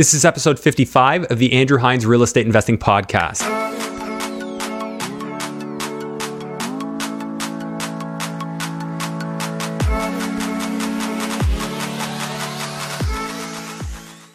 This is episode 55 of the Andrew Hines Real Estate Investing Podcast.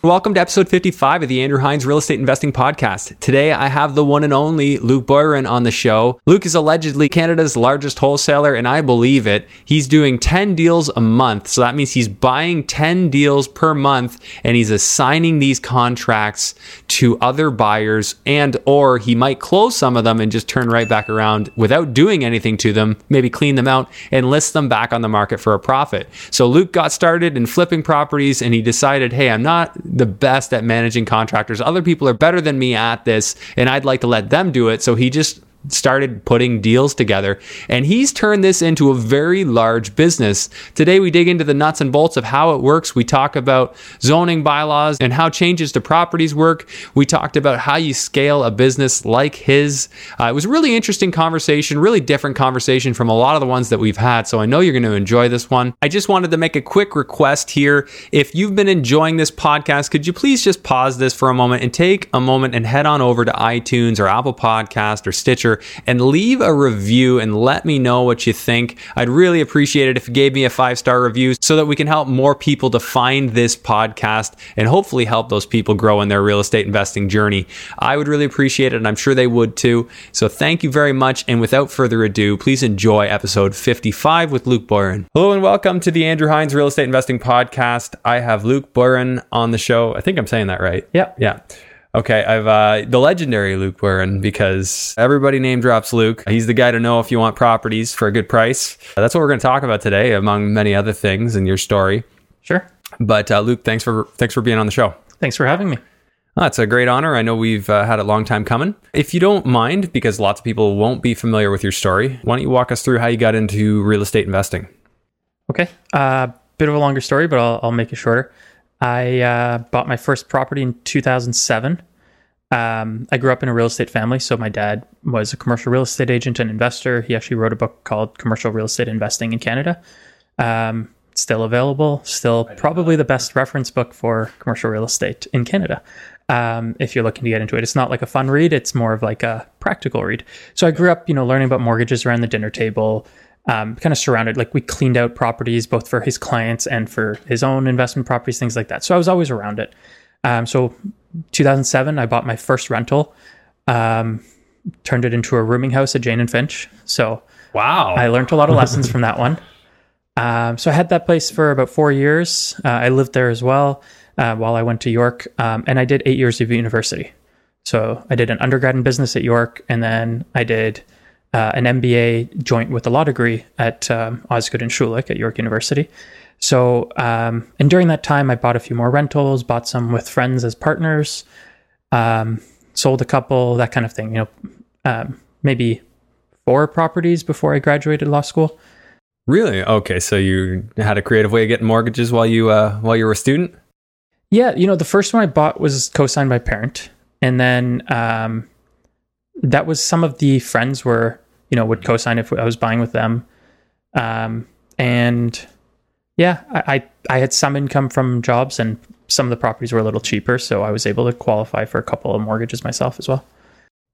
Welcome to episode 55 of the Andrew Hines Real Estate Investing Podcast. Today I have the one and only Luc Boiron on the show. Luc is allegedly Canada's largest wholesaler, and I believe it. He's doing 10 deals a month. So that means he's buying 10 deals per month and he's assigning these contracts to other buyers and or he might close some of them and just turn right back around without doing anything to them, maybe clean them out and list them back on the market for a profit. So Luc got started in flipping properties and he decided, "Hey, I'm not the best at managing contractors. Other people are better than me at this, and I'd like to let them do it. So he just started putting deals together and he's turned this into a very large business. Today we dig into the nuts and bolts of how it works. We talk about zoning bylaws and how changes to properties work. We talked about how you scale a business like his. Uh, it was a really interesting conversation, really different conversation from a lot of the ones that we've had. So I know you're going to enjoy this one. I just wanted to make a quick request here. If you've been enjoying this podcast, could you please just pause this for a moment and take a moment and head on over to iTunes or Apple Podcast or Stitcher and leave a review and let me know what you think. I'd really appreciate it if you gave me a five star review so that we can help more people to find this podcast and hopefully help those people grow in their real estate investing journey. I would really appreciate it, and I'm sure they would too. So thank you very much. And without further ado, please enjoy episode 55 with Luc Boiron. Hello and welcome to the Andrew Hines Real Estate Investing Podcast. I have Luc Boiron on the show. I think I'm saying that right. Yeah. Yeah. Okay, I've uh, the legendary Luc Boiron because everybody name drops Luc. He's the guy to know if you want properties for a good price. That's what we're going to talk about today, among many other things in your story. Sure. But uh, Luc, thanks for thanks for being on the show. Thanks for having me. Oh, it's a great honor. I know we've uh, had a long time coming. If you don't mind, because lots of people won't be familiar with your story, why don't you walk us through how you got into real estate investing? Okay. A uh, bit of a longer story, but I'll, I'll make it shorter. I uh, bought my first property in 2007. Um, I grew up in a real estate family, so my dad was a commercial real estate agent and investor. He actually wrote a book called Commercial Real Estate Investing in Canada. Um, still available, still probably the best reference book for commercial real estate in Canada. Um, if you're looking to get into it, it's not like a fun read; it's more of like a practical read. So I grew up, you know, learning about mortgages around the dinner table, um, kind of surrounded. Like we cleaned out properties both for his clients and for his own investment properties, things like that. So I was always around it. Um, so 2007, I bought my first rental, um, turned it into a rooming house at Jane and Finch. So wow, I learned a lot of lessons from that one. Um, so I had that place for about four years. Uh, I lived there as well uh, while I went to York, um, and I did eight years of university. So I did an undergrad in business at York, and then I did uh, an MBA joint with a law degree at um, Osgoode and Schulich at York University. So, um, and during that time, I bought a few more rentals, bought some with friends as partners, um, sold a couple, that kind of thing. You know, um, maybe four properties before I graduated law school. Really? Okay, so you had a creative way of getting mortgages while you uh, while you were a student. Yeah, you know, the first one I bought was co-signed by parent, and then um, that was some of the friends were you know would co-sign if I was buying with them, um, and yeah, I, I had some income from jobs and some of the properties were a little cheaper, so I was able to qualify for a couple of mortgages myself as well.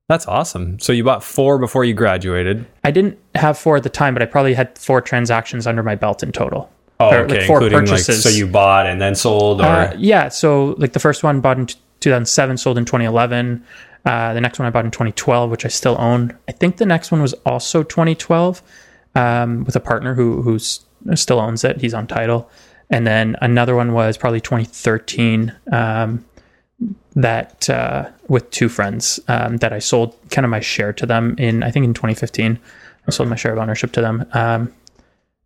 That's awesome. So you bought four before you graduated. I didn't have four at the time, but I probably had four transactions under my belt in total. Oh, or, okay, like four including purchases. Like, so you bought and then sold, or uh, yeah. So like the first one bought in 2007, sold in 2011. Uh, the next one I bought in 2012, which I still own. I think the next one was also 2012 um, with a partner who who's still owns it. He's on title. And then another one was probably 2013 um, that uh, with two friends um, that I sold kind of my share to them in, I think in 2015. I sold my share of ownership to them. Um,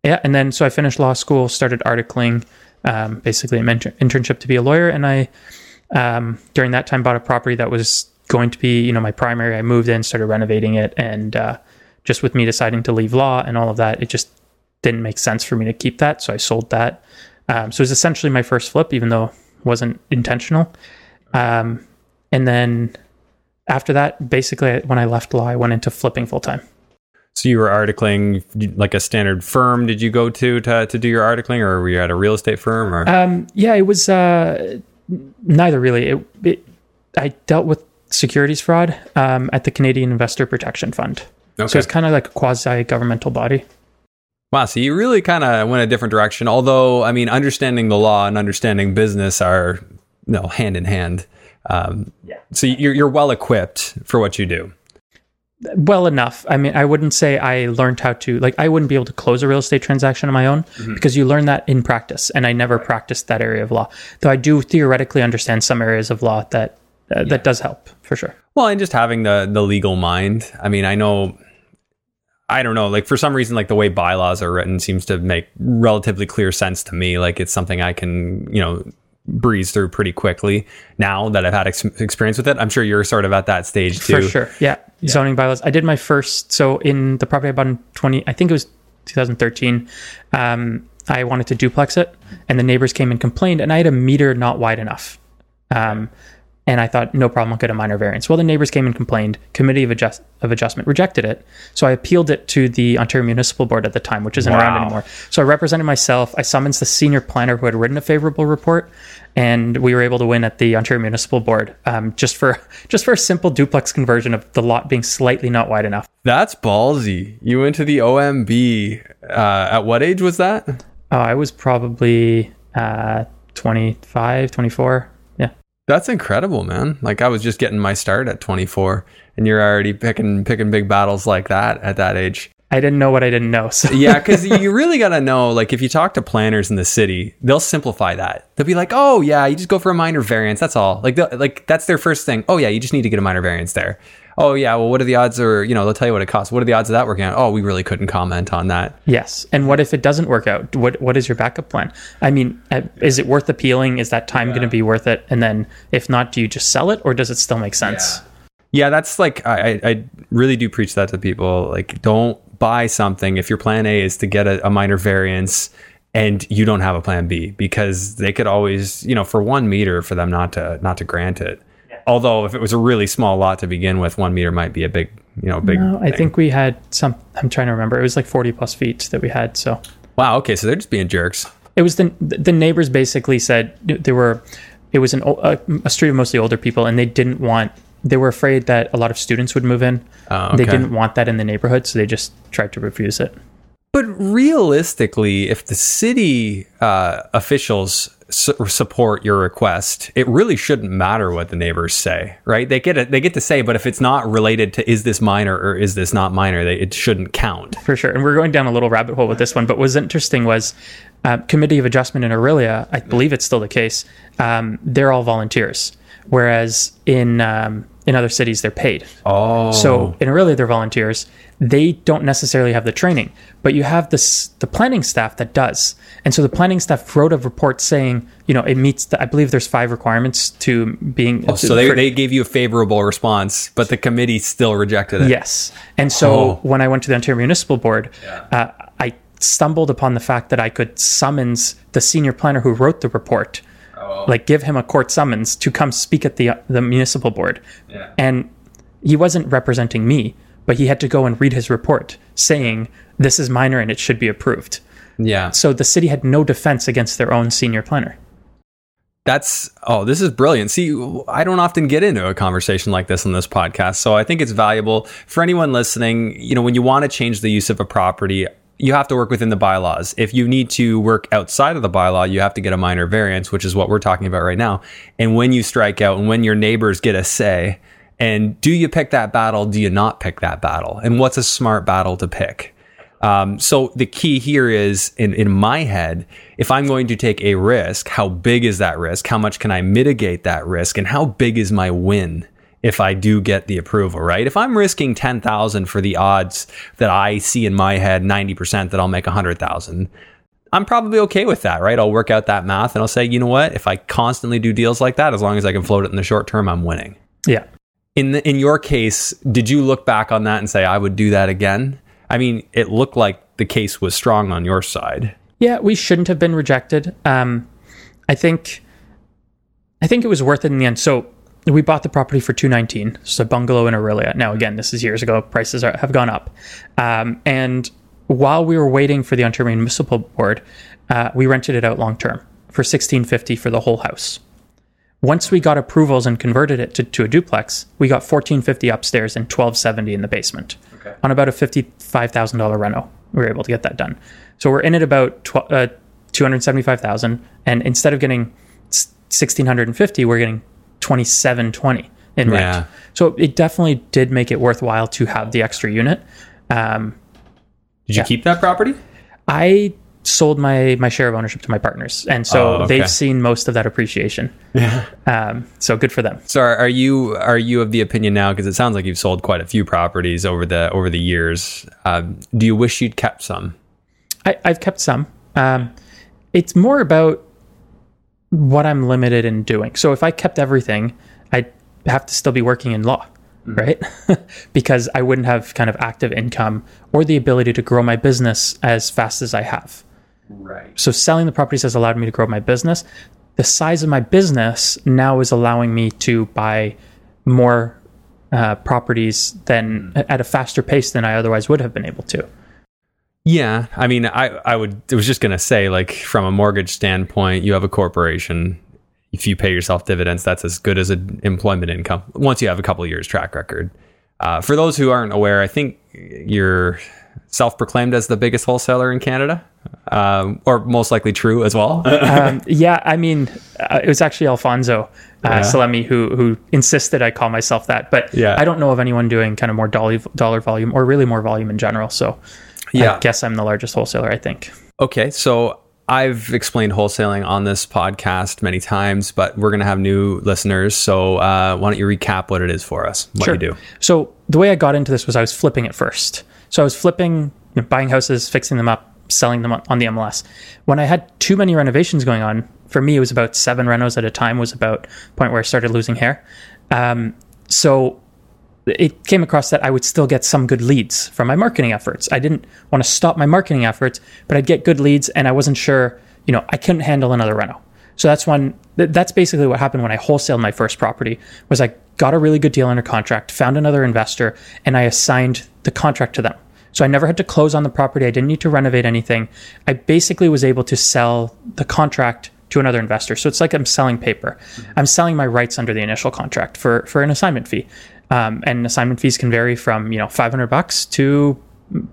yeah. And then so I finished law school, started articling, um, basically an internship to be a lawyer. And I, um, during that time, bought a property that was going to be, you know, my primary. I moved in, started renovating it. And uh, just with me deciding to leave law and all of that, it just didn't make sense for me to keep that, so I sold that. Um, so it was essentially my first flip, even though it wasn't intentional. Um, and then after that, basically, when I left law, I went into flipping full time. So you were articling like a standard firm? Did you go to to, to do your articling, or were you at a real estate firm? Or um, yeah, it was uh, neither really. It, it, I dealt with securities fraud um, at the Canadian Investor Protection Fund. Okay. So it's kind of like a quasi governmental body. Wow, so you really kind of went a different direction. Although, I mean, understanding the law and understanding business are you know, hand in hand. Um, Yeah. So you're you're well equipped for what you do. Well enough. I mean, I wouldn't say I learned how to, like, I wouldn't be able to close a real estate transaction on my own because you learn that in practice. And I never practiced that area of law. Though I do theoretically understand some areas of law that uh, that does help for sure. Well, and just having the the legal mind. I mean, I know. I don't know. Like for some reason, like the way bylaws are written seems to make relatively clear sense to me. Like it's something I can, you know, breeze through pretty quickly now that I've had ex- experience with it. I'm sure you're sort of at that stage too. For sure. Yeah. Zoning bylaws. I did my first, so in the property I bought in 20, I think it was 2013, um, I wanted to duplex it and the neighbors came and complained and I had a meter not wide enough. Um, and I thought, no problem, I'll get a minor variance. Well, the neighbors came and complained. Committee of, adjust, of Adjustment rejected it. So I appealed it to the Ontario Municipal Board at the time, which isn't around anymore. So I represented myself. I summoned the senior planner who had written a favorable report, and we were able to win at the Ontario Municipal Board um, just for just for a simple duplex conversion of the lot being slightly not wide enough. That's ballsy. You went to the OMB. Uh, at what age was that? Oh, I was probably uh, 25, 24. That's incredible, man. Like I was just getting my start at 24, and you're already picking picking big battles like that at that age. I didn't know what I didn't know. So Yeah, because you really got to know, like, if you talk to planners in the city, they'll simplify that. They'll be like, "Oh yeah, you just go for a minor variance. That's all." Like, like that's their first thing. Oh yeah, you just need to get a minor variance there. Oh yeah, well, what are the odds? Or you know, they'll tell you what it costs. What are the odds of that working out? Oh, we really couldn't comment on that. Yes. And what if it doesn't work out? What What is your backup plan? I mean, uh, is it worth appealing? Is that time going to be worth it? And then, if not, do you just sell it, or does it still make sense? Yeah, that's like I, I I really do preach that to people. Like, don't buy something if your plan A is to get a, a minor variance and you don't have a plan B because they could always, you know, for one meter for them not to not to grant it. Although if it was a really small lot to begin with, one meter might be a big, you know, big. No, I thing. think we had some. I'm trying to remember. It was like 40 plus feet that we had. So Wow. Okay, so they're just being jerks. it was the the neighbors basically said there were. It was an a, a street of mostly older people, and they didn't want. They were afraid that a lot of students would move in. Oh, They didn't want that in the neighborhood, so they just tried to refuse it. But realistically, if the city uh, officials su- support your request, it really shouldn't matter what the neighbors say, right? They get it, they get to say, but if it's not related to is this minor or is this not minor, they, it shouldn't count. for sure. And we're going down a little rabbit hole with this one. But what was interesting was uh, Committee of Adjustment in Orillia. I believe it's still the case. Um, they're all volunteers, whereas in um, in other cities they're paid. Oh, So in Orillia they're volunteers. They don't necessarily have the training, but you have this the planning staff that does. And so the planning staff wrote a report saying, you know, it meets. The, I believe there's five requirements to being. Oh, so they, they gave you a favorable response, but the committee still rejected it. Yes. And so Oh. when I went to the Ontario Municipal Board, uh, I stumbled upon the fact that I could summons the senior planner who wrote the report, like give him a court summons to come speak at the the municipal board. Yeah. And he wasn't representing me, but he had to go and read his report saying this is minor and it should be approved. Yeah. So the city had no defense against their own senior planner. That's oh, this is brilliant. See, I don't often get into a conversation like this on this podcast, so I think it's valuable for anyone listening. You know, when you want to change the use of a property, you have to work within the bylaws. If you need to work outside of the bylaw, you have to get a minor variance, which is what we're talking about right now. And when you strike out, and when your neighbors get a say, and do you pick that battle? Do you not pick that battle? And what's a smart battle to pick? Um, so the key here is in, in my head, if I'm going to take a risk, how big is that risk? How much can I mitigate that risk? And how big is my win if I do get the approval, right? If I'm risking 10,000 for the odds that I see in my head, 90% that I'll make 100,000, I'm probably okay with that, right? I'll work out that math and I'll say, you know what? If I constantly do deals like that, as long as I can float it in the short term, I'm winning. Yeah. In the, in your case, did you look back on that and say I would do that again? I mean, it looked like the case was strong on your side. Yeah, we shouldn't have been rejected. Um, I think, I think it was worth it in the end. So we bought the property for two nineteen. So bungalow in Orillia. Now again, this is years ago. Prices are, have gone up, um, and while we were waiting for the Ontario Municipal Board, uh, we rented it out long term for sixteen fifty for the whole house. Once we got approvals and converted it to, to a duplex, we got 1450 upstairs and 1270 in the basement Okay. on about a $55,000 reno. We were able to get that done. So we're in at about tw- uh, 275,000 and instead of getting s- 1650, we're getting 2720 in rent. Yeah. So it definitely did make it worthwhile to have the extra unit. Um, Did you Yeah. keep that property? I sold my my share of ownership to my partners, and so Oh, okay. they've seen most of that appreciation. Yeah. Um, so good for them. So are, are you are you of the opinion now because it sounds like you've sold quite a few properties over the over the years? Um, do you wish you'd kept some? I, I've kept some. Um, it's more about what I'm limited in doing. So if I kept everything, I'd have to still be working in law, right? because I wouldn't have kind of active income or the ability to grow my business as fast as I have. Right. So selling the properties has allowed me to grow my business. The size of my business now is allowing me to buy more uh, properties than at a faster pace than I otherwise would have been able to. Yeah, I mean, I I would I was just gonna say like from a mortgage standpoint, you have a corporation. If you pay yourself dividends, that's as good as an employment income. Once you have a couple of years track record. Uh, for those who aren't aware, I think you're self-proclaimed as the biggest wholesaler in Canada, um, or most likely true as well. um, yeah, I mean, uh, it was actually Alfonso uh, Yeah. Salemi who who insisted I call myself that. But Yeah. I don't know of anyone doing kind of more dollar dollar volume or really more volume in general. So Yeah. I guess I'm the largest wholesaler. I think. Okay, so I've explained wholesaling on this podcast many times, but we're going to have new listeners. So uh, why don't you recap what it is for us? What you do? So the way I got into this was I was flipping it first. So I was flipping, you know, buying houses, fixing them up, selling them on the MLS. When I had too many renovations going on, for me it was about seven renos at a time. Was about the point where I started losing hair. Um, so it came across that I would still get some good leads from my marketing efforts. I didn't want to stop my marketing efforts, but I'd get good leads, and I wasn't sure. You know, I couldn't handle another reno. So that's when th- that's basically what happened when I wholesaled my first property. Was I got a really good deal under contract, found another investor, and I assigned the contract to them. So I never had to close on the property. I didn't need to renovate anything. I basically was able to sell the contract to another investor. So it's like I'm selling paper. Mm-hmm. I'm selling my rights under the initial contract for for an assignment fee. Um, and assignment fees can vary from you know 500 bucks to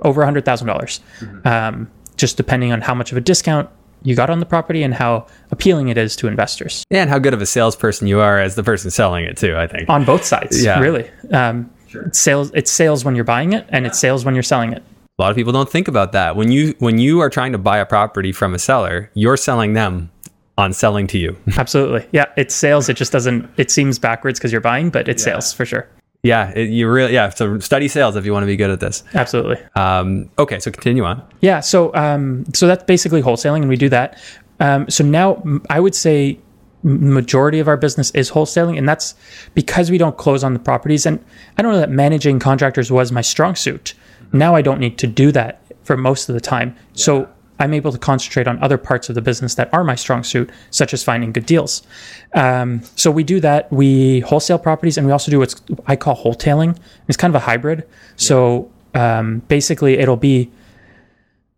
over $100,000, dollars um, just depending on how much of a discount you got on the property and how appealing it is to investors and how good of a salesperson you are as the person selling it too. I think. on both sides. Yeah. really. Um, it's sales. It's sales when you're buying it, and it's sales when you're selling it. A lot of people don't think about that. When you when you are trying to buy a property from a seller, you're selling them on selling to you. Absolutely, yeah. It's sales. It just doesn't. It seems backwards because you're buying, but it's sales for sure. Yeah, it, you really yeah. So study sales if you want to be good at this. Absolutely. Um, okay, so continue on. Yeah. So, um, so that's basically wholesaling, and we do that. Um, so now I would say majority of our business is wholesaling, and that's because we don't close on the properties. And I don't know that managing contractors was my strong suit. Now I don't need to do that for most of the time. So I'm able to concentrate on other parts of the business that are my strong suit, such as finding good deals. Um, so we do that. We wholesale properties, and we also do what's I call wholetailing. It's kind of a hybrid. So um, basically, it'll be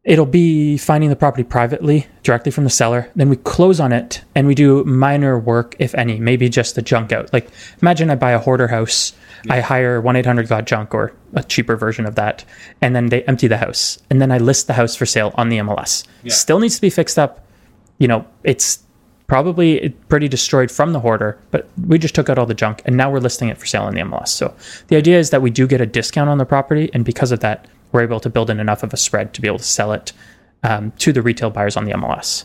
it'll be finding the property privately directly from the seller then we close on it and we do minor work if any maybe just the junk out like imagine i buy a hoarder house i hire 1-800 got junk or a cheaper version of that and then they empty the house. And then i list the house for sale on the mls still needs to be fixed up. You know it's probably pretty destroyed from the hoarder but we just took out all the junk and now we're listing it for sale on the mls so the idea is that we do get a discount on the property and because of that we're able to build in enough of a spread to be able to sell it um, to the retail buyers on the MLS.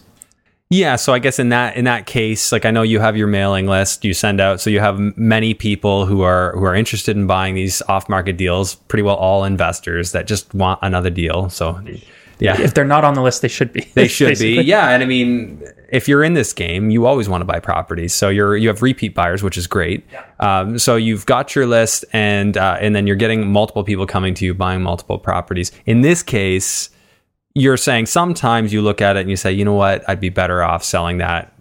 Yeah, so I guess in that in that case, like I know you have your mailing list you send out, so you have many people who are who are interested in buying these off market deals. Pretty well all investors that just want another deal. So yeah, If they're not on the list, they should be. they should be. Yeah, and I mean, if you're in this game, you always want to buy properties. So you're you have repeat buyers, which is great. Um, so you've got your list, and uh, and then you're getting multiple people coming to you buying multiple properties. In this case, you're saying sometimes you look at it and you say, you know what, I'd be better off selling that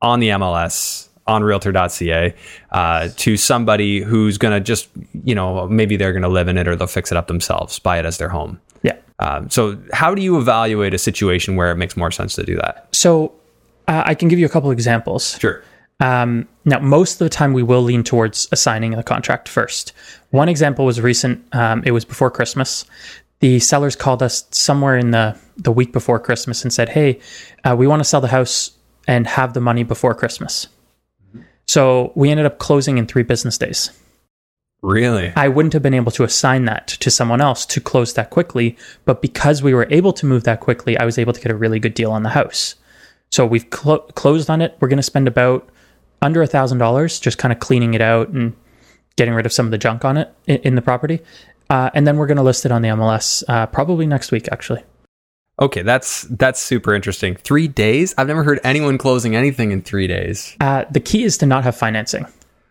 on the MLS on realtor.ca uh, to somebody who's going to just, you know, maybe they're going to live in it or they'll fix it up themselves, buy it as their home. Yeah. Um, so, how do you evaluate a situation where it makes more sense to do that? So uh, I can give you a couple examples. Sure. Um, now, most of the time, we will lean towards assigning the contract first. One example was recent. Um, it was before Christmas. The sellers called us somewhere in the the week before Christmas and said, "Hey, uh, we want to sell the house and have the money before Christmas." So we ended up closing in three business days. Really? I wouldn't have been able to assign that to someone else to close that quickly, but because we were able to move that quickly, I was able to get a really good deal on the house. So we've clo- closed on it. We're going to spend about under a thousand dollars just kind of cleaning it out and getting rid of some of the junk on it in, the property, uh, and then we're going to list it on the MLS uh, probably next week, actually. Okay, that's that's super interesting. Three days? I've never heard anyone closing anything in three days. Uh, the key is to not have financing.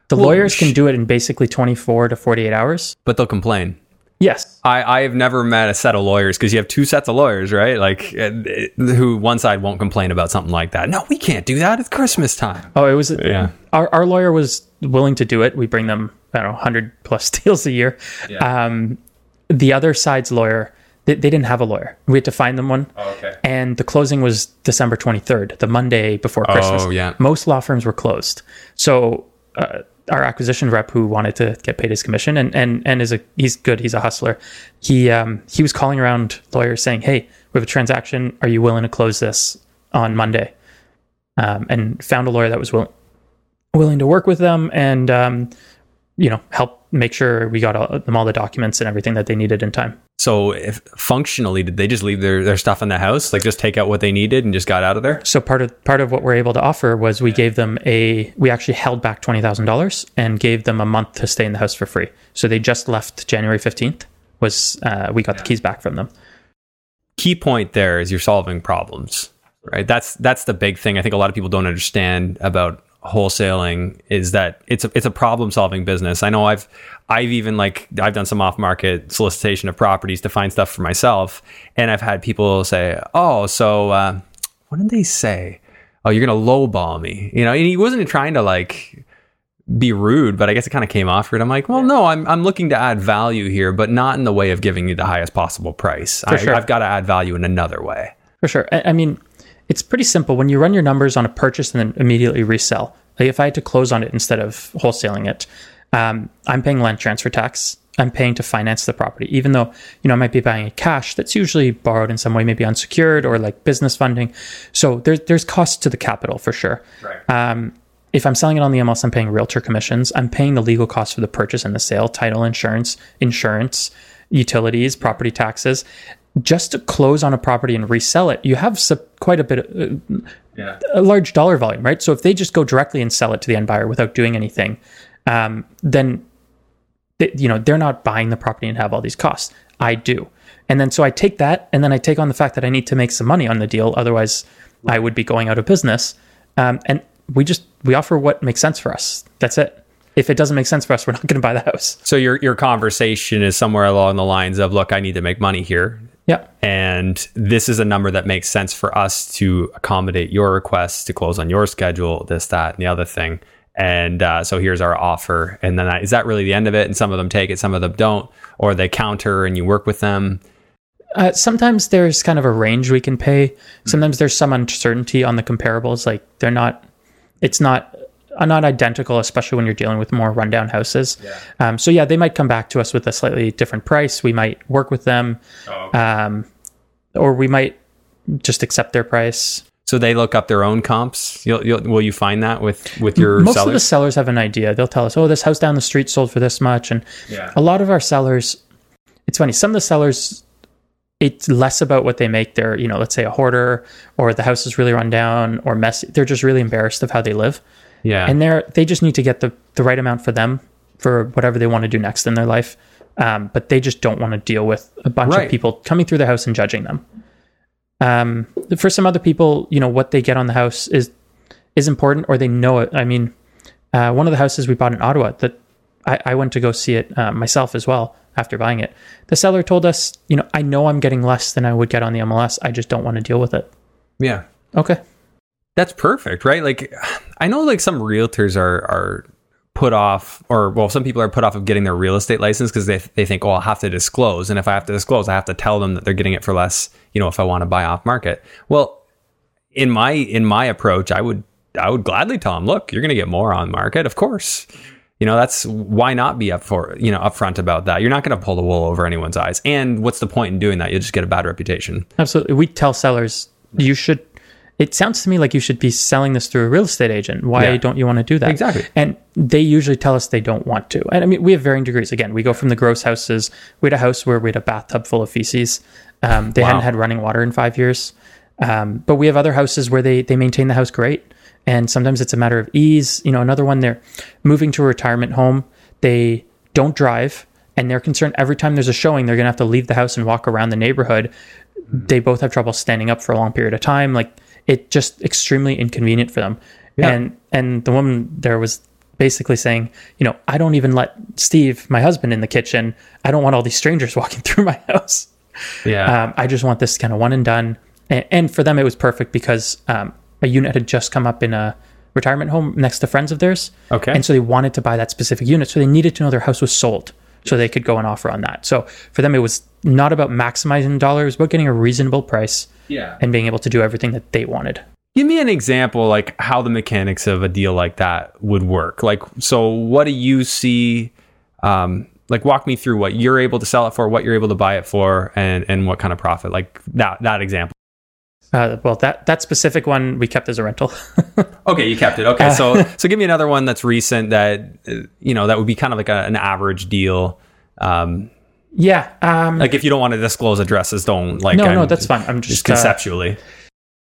The lawyers sh- can do it in basically 24 to 48 hours. But they'll complain. Yes. I, I have never met a set of lawyers because you have two sets of lawyers, right? Like, uh, who one side won't complain about something like that. No, we can't do that. It's Christmas time. Oh, it was. Yeah. Our, our lawyer was willing to do it. We bring them, I don't know, 100 plus deals a year. Yeah. Um, the other side's lawyer, they, they didn't have a lawyer. We had to find them one. Oh, okay. And the closing was December 23rd, the Monday before Christmas. Oh, yeah. Most law firms were closed. So, uh, our acquisition rep who wanted to get paid his commission and, and, and is a, he's good. He's a hustler. He, um, he was calling around lawyers saying, Hey, we have a transaction. Are you willing to close this on Monday? Um, and found a lawyer that was willing, willing to work with them and, um, you know, help make sure we got all, them all the documents and everything that they needed in time. So, if functionally, did they just leave their, their stuff in the house? Like, just take out what they needed and just got out of there? So part of part of what we're able to offer was we gave them a we actually held back twenty thousand dollars and gave them a month to stay in the house for free. So they just left January fifteenth. Was uh, we got the keys back from them? key point there is you're solving problems right that's that's the big thing i think a lot of people don't understand about wholesaling is that it's a, it's a problem solving business i know i've i've even like i've done some off market solicitation of properties to find stuff for myself and i've had people say oh so uh, what did they say oh you're gonna lowball me you know and he wasn't trying to like be rude, but I guess it kind of came off rude. I'm like, well, no, I'm I'm looking to add value here, but not in the way of giving you the highest possible price. I, sure. I've got to add value in another way. For sure. I, I mean, it's pretty simple when you run your numbers on a purchase and then immediately resell. Like if I had to close on it instead of wholesaling it, um, I'm paying land transfer tax. I'm paying to finance the property, even though you know I might be buying it cash. That's usually borrowed in some way, maybe unsecured or like business funding. So there's there's costs to the capital for sure. Right. Um, if I'm selling it on the MLS, I'm paying realtor commissions. I'm paying the legal costs for the purchase and the sale, title insurance, insurance, utilities, property taxes. Just to close on a property and resell it, you have sub- quite a bit, of, uh, Yeah. a large dollar volume, right? So if they just go directly and sell it to the end buyer without doing anything, um, then they, you know they're not buying the property and have all these costs. I do, and then so I take that, and then I take on the fact that I need to make some money on the deal. Otherwise, I would be going out of business. Um, and we just we offer what makes sense for us. That's it. If it doesn't make sense for us, we're not going to buy the house. So your your conversation is somewhere along the lines of, look, I need to make money here, Yeah, and this is a number that makes sense for us to accommodate your requests to close on your schedule, this, that, and the other thing. And uh, so here's our offer. And then I, is that really the end of it? And some of them take it, some of them don't, or they counter and you work with them. Uh, sometimes there's kind of a range we can pay. Sometimes there's some uncertainty on the comparables. Like they're not, it's not, uh, not identical, especially when you're dealing with more rundown houses. Um, so yeah, they might come back to us with a slightly different price. We might work with them, um, or we might just accept their price. So they look up their own comps. You'll, you'll, will you find that with with your Most of the sellers? sellers have an idea. They'll tell us, "Oh, this house down the street sold for this much," and Yeah. a lot of our sellers. It's funny. Some of the sellers, it's less about what they make. They're, you know, let's say a hoarder, or the house is really run down or messy. They're just really embarrassed of how they live, yeah. and they're they just need to get the the right amount for them for whatever they want to do next in their life. Um, but they just don't want to deal with a bunch Right. of people coming through the house and judging them. Um, for some other people, you know, what they get on the house is is important, or they know it. I mean, uh, one of the houses we bought in Ottawa that I, I went to go see it uh, myself as well after buying it. The seller told us, you know, I know I'm getting less than I would get on the MLS. I just don't want to deal with it. yeah. Okay. That's perfect, right? Like, I know like some realtors are are put off, or well, some people are put off of getting their real estate license because they they think, oh, I'll have to disclose, and if I have to disclose, I have to tell them that they're getting it for less. You know, if I want to buy off market. Well, in my in my approach, I would I would gladly tell them, look, you're going to get more on market, of course. You know, that's why not be up for you know upfront about that. You're not going to pull the wool over anyone's eyes. And what's the point in doing that? You'll just get a bad reputation. Absolutely. We tell sellers you should it sounds to me like you should be selling this through a real estate agent. Why Yeah. don't you want to do that? Exactly. And they usually tell us they don't want to. And I mean, we have varying degrees. Again, we go from the gross houses. We had a house where we had a bathtub full of feces. Um, they Wow. hadn't had running water in five years. Um, but we have other houses where they they maintain the house great. And sometimes it's a matter of ease. You know, another one they're moving to a retirement home. They don't drive, and they're concerned every time there's a showing, they're going to have to leave the house and walk around the neighborhood. They both have trouble standing up for a long period of time. Like it just extremely inconvenient for them. Yeah. And and the woman there was basically saying, you know, I don't even let Steve, my husband, in the kitchen. I don't want all these strangers walking through my house. Yeah. Um, I just want this kind of one and done. And, and for them, it was perfect because um, a unit had just come up in a retirement home next to friends of theirs. Okay. And so they wanted to buy that specific unit. So they needed to know their house was sold so they could go and offer on that. So for them, it was not about maximizing dollars, but getting a reasonable price yeah. and being able to do everything that they wanted. Give me an example, like how the mechanics of a deal like that would work. Like, so what do you see? Um, like, walk me through what you're able to sell it for, what you're able to buy it for, and and what kind of profit. Like that that example. Uh, well, that that specific one we kept as a rental. Okay, you kept it. Okay, so so give me another one that's recent that uh, you know that would be kind of like a, an average deal. Um, yeah. Um, like if you don't want to disclose addresses, don't like. no, no, I'm that's fine. I'm Just just, uh, conceptually.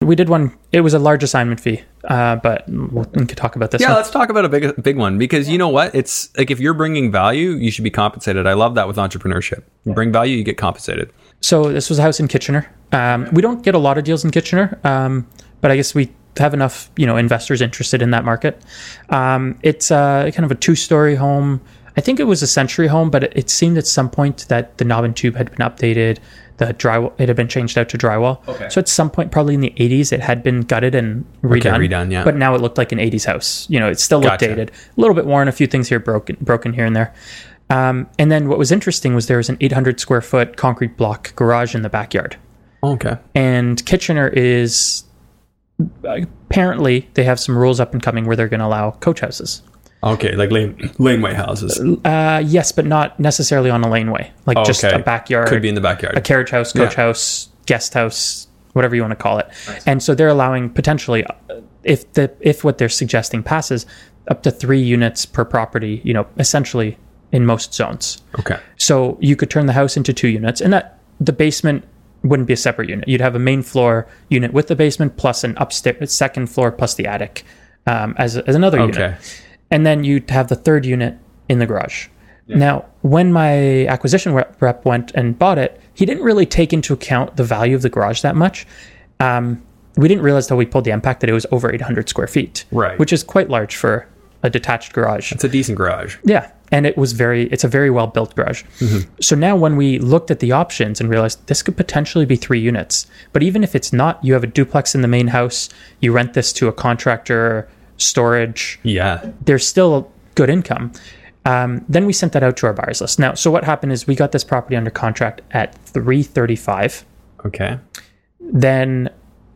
we did one. It was a large assignment fee, uh, but we can talk about this. Yeah, one. let's talk about a big big one because you know what? It's like if you're bringing value, you should be compensated. I love that with entrepreneurship. You bring value, you get compensated. So this was a house in Kitchener. Um, we don't get a lot of deals in Kitchener, um, but I guess we have enough, you know, investors interested in that market. Um, it's uh, kind of a two-story home. I think it was a century home, but it, it seemed at some point that the knob and tube had been updated. The drywall it had been changed out to drywall. Okay. So at some point, probably in the 80s, it had been gutted and redone. redone, yeah. But now it looked like an 80s house. You know, it still looked Gotcha. dated, a little bit worn, a few things here broken, broken here and there. Um, and then what was interesting was there was an 800 square foot concrete block garage in the backyard. Okay. And Kitchener is apparently they have some rules up and coming where they're going to allow coach houses. Okay, like lane laneway houses Uh, yes, but not necessarily on a laneway, like just Okay. a backyard, could be in the backyard. a carriage house, coach Yeah. house, guest house, whatever you want to call it. And so they're allowing potentially, uh, if the if what they're suggesting passes, up to three units per property. You know, essentially in most zones. Okay. So you could turn the house into two units, and that the basement wouldn't be a separate unit. You'd have a main floor unit with the basement plus an upstairs second floor plus the attic um, as, as another Okay. unit, and then you'd have the third unit in the garage. Now, when my acquisition rep, went and bought it, he didn't really take into account the value of the garage that much. Um, we didn't realize till we pulled the impact that it was over 800 square feet, Right. Which is quite large for a detached garage. It's a decent garage. Yeah, and it was very it's a very well built garage. So now when we looked at the options and realized this could potentially be 3 units. But even if it's not, you have a duplex in the main house, you rent this to a contractor, storage, Yeah. there's still good income. Um, then we sent that out to our buyers list. Now, so what happened is we got this property under contract at 335. Okay. Then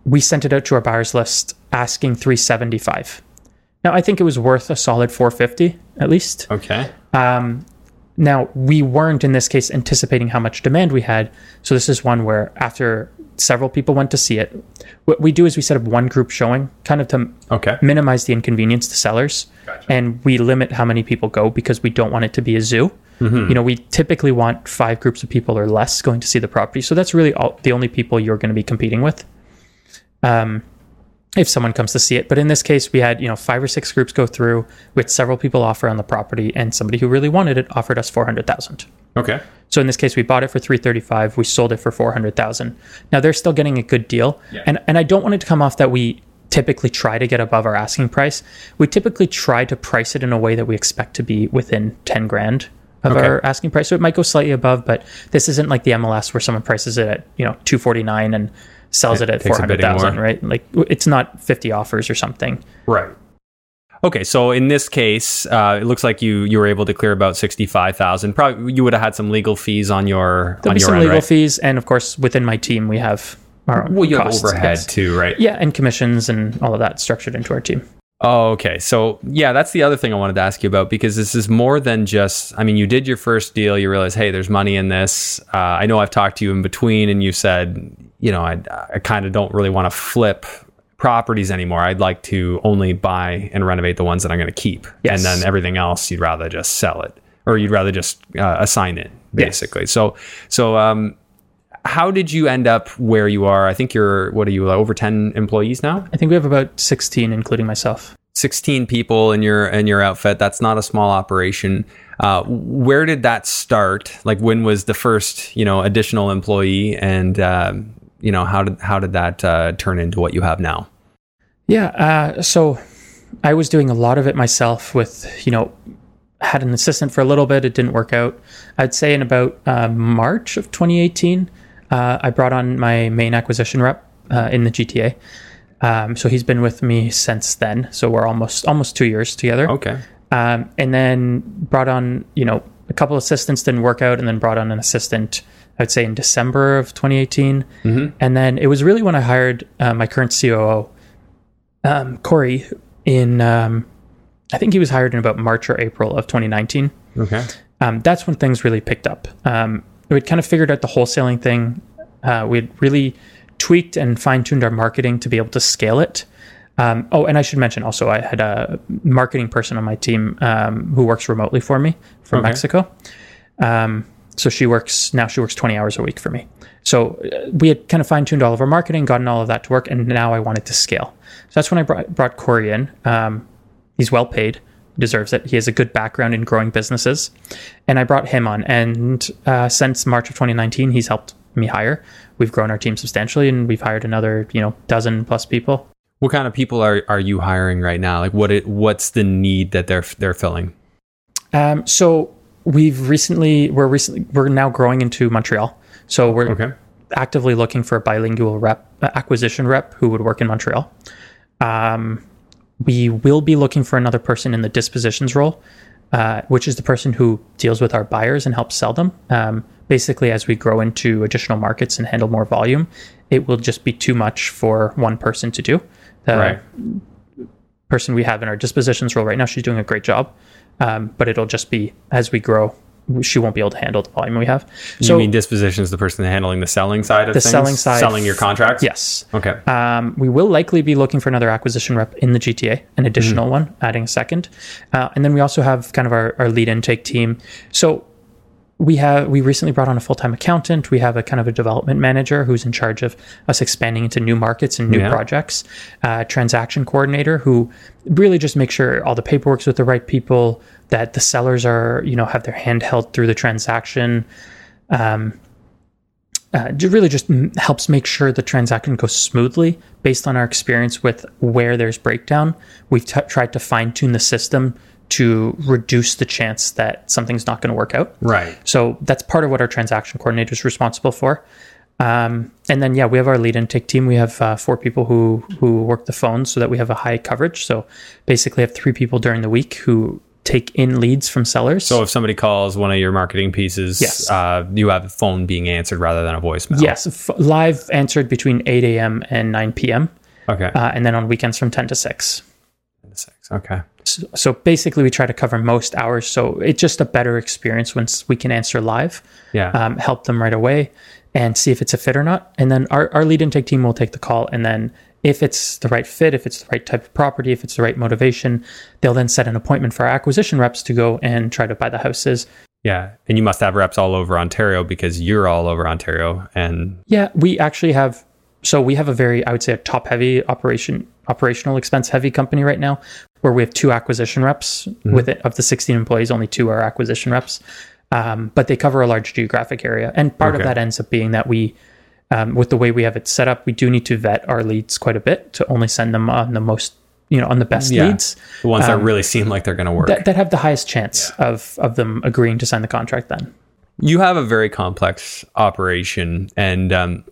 we sent it out to our buyers list asking 375. Now, I think it was worth a solid 450 at least. Okay. Now, we weren't in this case anticipating how much demand we had. So, this is one where after several people went to see it, what we do is we set up one group showing kind of to Okay. minimize the inconvenience to sellers. Gotcha. And we limit how many people go because we don't want it to be a zoo. Mm-hmm. You know, we typically want five groups of people or less going to see the property. So, that's really all, the only people you're going to be competing with. Um, if someone comes to see it. But in this case, we had, you know, five or six groups go through with several people offer on the property and somebody who really wanted it offered us 400,000. Okay. So in this case, we bought it for 335, we sold it for 400,000. Now they're still getting a good deal. Yeah. And and I don't want it to come off that we typically try to get above our asking price. We typically try to price it in a way that we expect to be within 10 grand of Okay. our asking price. So it might go slightly above, but this isn't like the MLS where someone prices it at, you know, 249 and sells it, at takes a bidding 400,000, right? Like it's not 50 offers or something. Right. Okay, so in this case, uh, it looks like you you were able to clear about sixty five thousand. Probably you would have had some legal fees on your There'll on be your some end, legal right? fees and of course within my team we have our own Well, you have costs, overhead yes. too, right? Yeah, and commissions and all of that structured into our team. Oh, okay. So, yeah, that's the other thing I wanted to ask you about because this is more than just, I mean, you did your first deal, you realize, hey, there's money in this. Uh, I know I've talked to you in between and you said, you know, I, I kind of don't really want to flip properties anymore. I'd like to only buy and renovate the ones that I'm going to keep. Yes. And then everything else, you'd rather just sell it or you'd rather just uh, assign it, basically. Yes. So, so, um, how did you end up where you are? I think you're, what are you, over 10 employees now? I think we have about 16, including myself. 16 people in your in your outfit. That's not a small operation. Uh, where did that start? Like when was the first you know additional employee? And uh, you know how did how did that uh, turn into what you have now? Yeah uh, so i was doing a lot of it myself with you know had an assistant for a little bit. It didn't work out. I'd say in about uh, march of 2018 uh, I brought on my main acquisition rep uh, in the GTA. Um, so he's been with me since then. So we're almost almost two years together. Okay. Um, and then brought on, you know, a couple assistants didn't work out, and then brought on an assistant. I'd say in December of 2018, mm-hmm. and then it was really when I hired uh, my current COO, um, Corey. In um, I think he was hired in about March or April of 2019. Okay. Um, that's when things really picked up. Um, we'd kind of figured out the wholesaling thing. Uh, we'd really tweaked and fine tuned our marketing to be able to scale it. Um, oh, and I should mention also, I had a marketing person on my team um, who works remotely for me from okay. Mexico. Um, so she works now. She works twenty hours a week for me. So uh, we had kind of fine tuned all of our marketing, gotten all of that to work, and now I wanted to scale. So that's when I brought, brought Corey in. Um, he's well paid deserves it. He has a good background in growing businesses, and I brought him on. And uh, since March of 2019, he's helped me hire. We've grown our team substantially, and we've hired another, you know, dozen plus people. What kind of people are, are you hiring right now? Like, what it, what's the need that they're they're filling? Um, so we've recently we're recently we're now growing into Montreal. So we're okay. actively looking for a bilingual rep uh, acquisition rep who would work in Montreal. Um, we will be looking for another person in the dispositions role, uh, which is the person who deals with our buyers and helps sell them. Um, basically, as we grow into additional markets and handle more volume, it will just be too much for one person to do. The right. person we have in our dispositions role right now, she's doing a great job, um, but it'll just be as we grow, she won't be able to handle the volume we have. So, you mean disposition is the person handling the selling side of the things? selling side, selling your contracts. Yes. Okay. Um, we will likely be looking for another acquisition rep in the GTA, an additional mm-hmm. one, adding a second, uh, and then we also have kind of our, our lead intake team. So we have we recently brought on a full-time accountant we have a kind of a development manager who's in charge of us expanding into new markets and new yeah. projects uh, transaction coordinator who really just makes sure all the paperwork's with the right people that the sellers are you know have their hand held through the transaction um, uh, really just helps make sure the transaction goes smoothly based on our experience with where there's breakdown we've t- tried to fine-tune the system to reduce the chance that something's not going to work out. Right. So that's part of what our transaction coordinator is responsible for. Um, and then yeah, we have our lead intake team. We have uh, four people who who work the phones so that we have a high coverage. So basically, have three people during the week who take in leads from sellers. So if somebody calls one of your marketing pieces, yes. Uh, you have a phone being answered rather than a voicemail. Yes, f- live answered between 8 a.m. and 9 p.m. Okay. Uh, and then on weekends from 10 to 6. 10 to 6. Okay. So, so, basically, we try to cover most hours. So it's just a better experience once we can answer live. Yeah. Um, help them right away and see if it's a fit or not. And then our, our lead intake team will take the call. And then if it's the right fit, if it's the right type of property, if it's the right motivation, they'll then set an appointment for our acquisition reps to go and try to buy the houses. Yeah. And you must have reps all over Ontario because you're all over Ontario. And yeah, we actually have so we have a very, I would say, a top heavy operation, operational expense heavy company right now, where we have two acquisition reps. Mm-hmm. With it, of the 16 employees, only two are acquisition reps, um, but they cover a large geographic area. And part okay. of that ends up being that we, um, with the way we have it set up, we do need to vet our leads quite a bit to only send them on the most you know on the best yeah. leads the ones um, that really seem like they're going to work that, that, have the highest chance yeah. of of them agreeing to sign the contract then you have a very complex operation and um,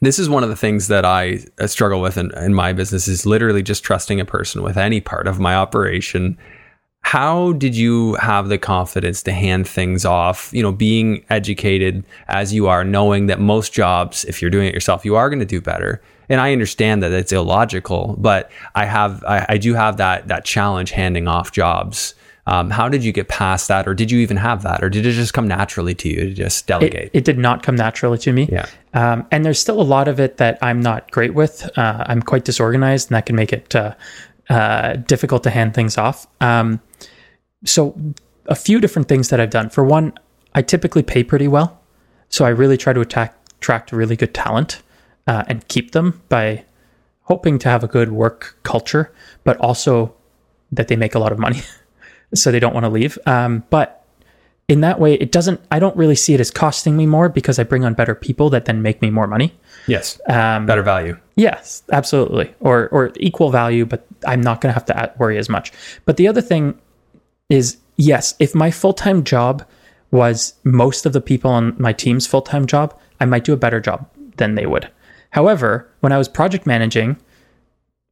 this is one of the things that I struggle with in, in, my business is literally just trusting a person with any part of my operation. How did you have the confidence to hand things off? You know, being educated as you are, knowing that most jobs, if you're doing it yourself, you are going to do better. and I understand that it's illogical, but I have I, I do have that that challenge handing off jobs. Um, how did you get past that, or did you even have that, or did it just come naturally to you to just delegate? It, it did not come naturally to me. Yeah. Um, and there's still a lot of it that I'm not great with. Uh, I'm quite disorganized, and that can make it uh, uh, difficult to hand things off. Um, so, a few different things that I've done. For one, I typically pay pretty well, so I really try to attack, attract really good talent uh, and keep them by hoping to have a good work culture, but also that they make a lot of money. so they don't want to leave. Um, but in that way, it doesn't. I don't really see it as costing me more because I bring on better people that then make me more money. yes, Um, better value. Yes, absolutely, or or equal value, but I'm not going to have to worry as much. But the other thing is, yes, if my full time job was most of the people on my team's full time job, I might do a better job than they would. However, when I was project managing,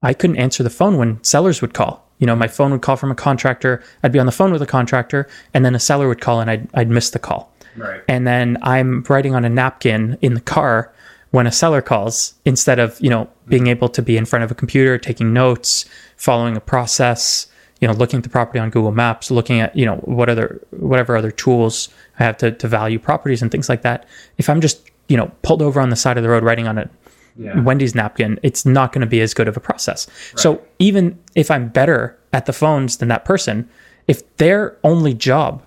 I couldn't answer the phone when sellers would call. You know, my phone would call from a contractor. I'd be on the phone with a contractor, and then a seller would call, and I'd I'd miss the call. Right. And then I'm writing on a napkin in the car when a seller calls instead of you know being able to be in front of a computer, taking notes, following a process. You know, looking at the property on Google Maps, looking at you know what other whatever other tools I have to to value properties and things like that. If I'm just you know pulled over on the side of the road writing on a Yeah. Wendy's napkin, it's not going to be as good of a process. So even if I'm better at the phones than that person, if their only job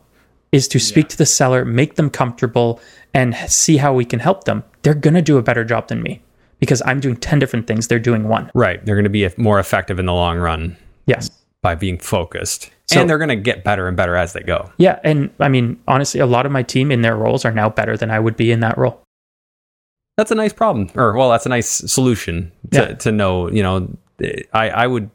is to speak to the seller, make them comfortable, and see how we can help them, they're going to do a better job than me because I'm doing 10 different things. They're doing one. Right. They're going to be more effective in the long run Yes. By being focused, So- and they're going to get better and better as they go. Yeah. And I mean, honestly, a lot of my team in their roles are now better than I would be in that role. that's a nice problem or well that's a nice solution to, Yeah. to know you know i i would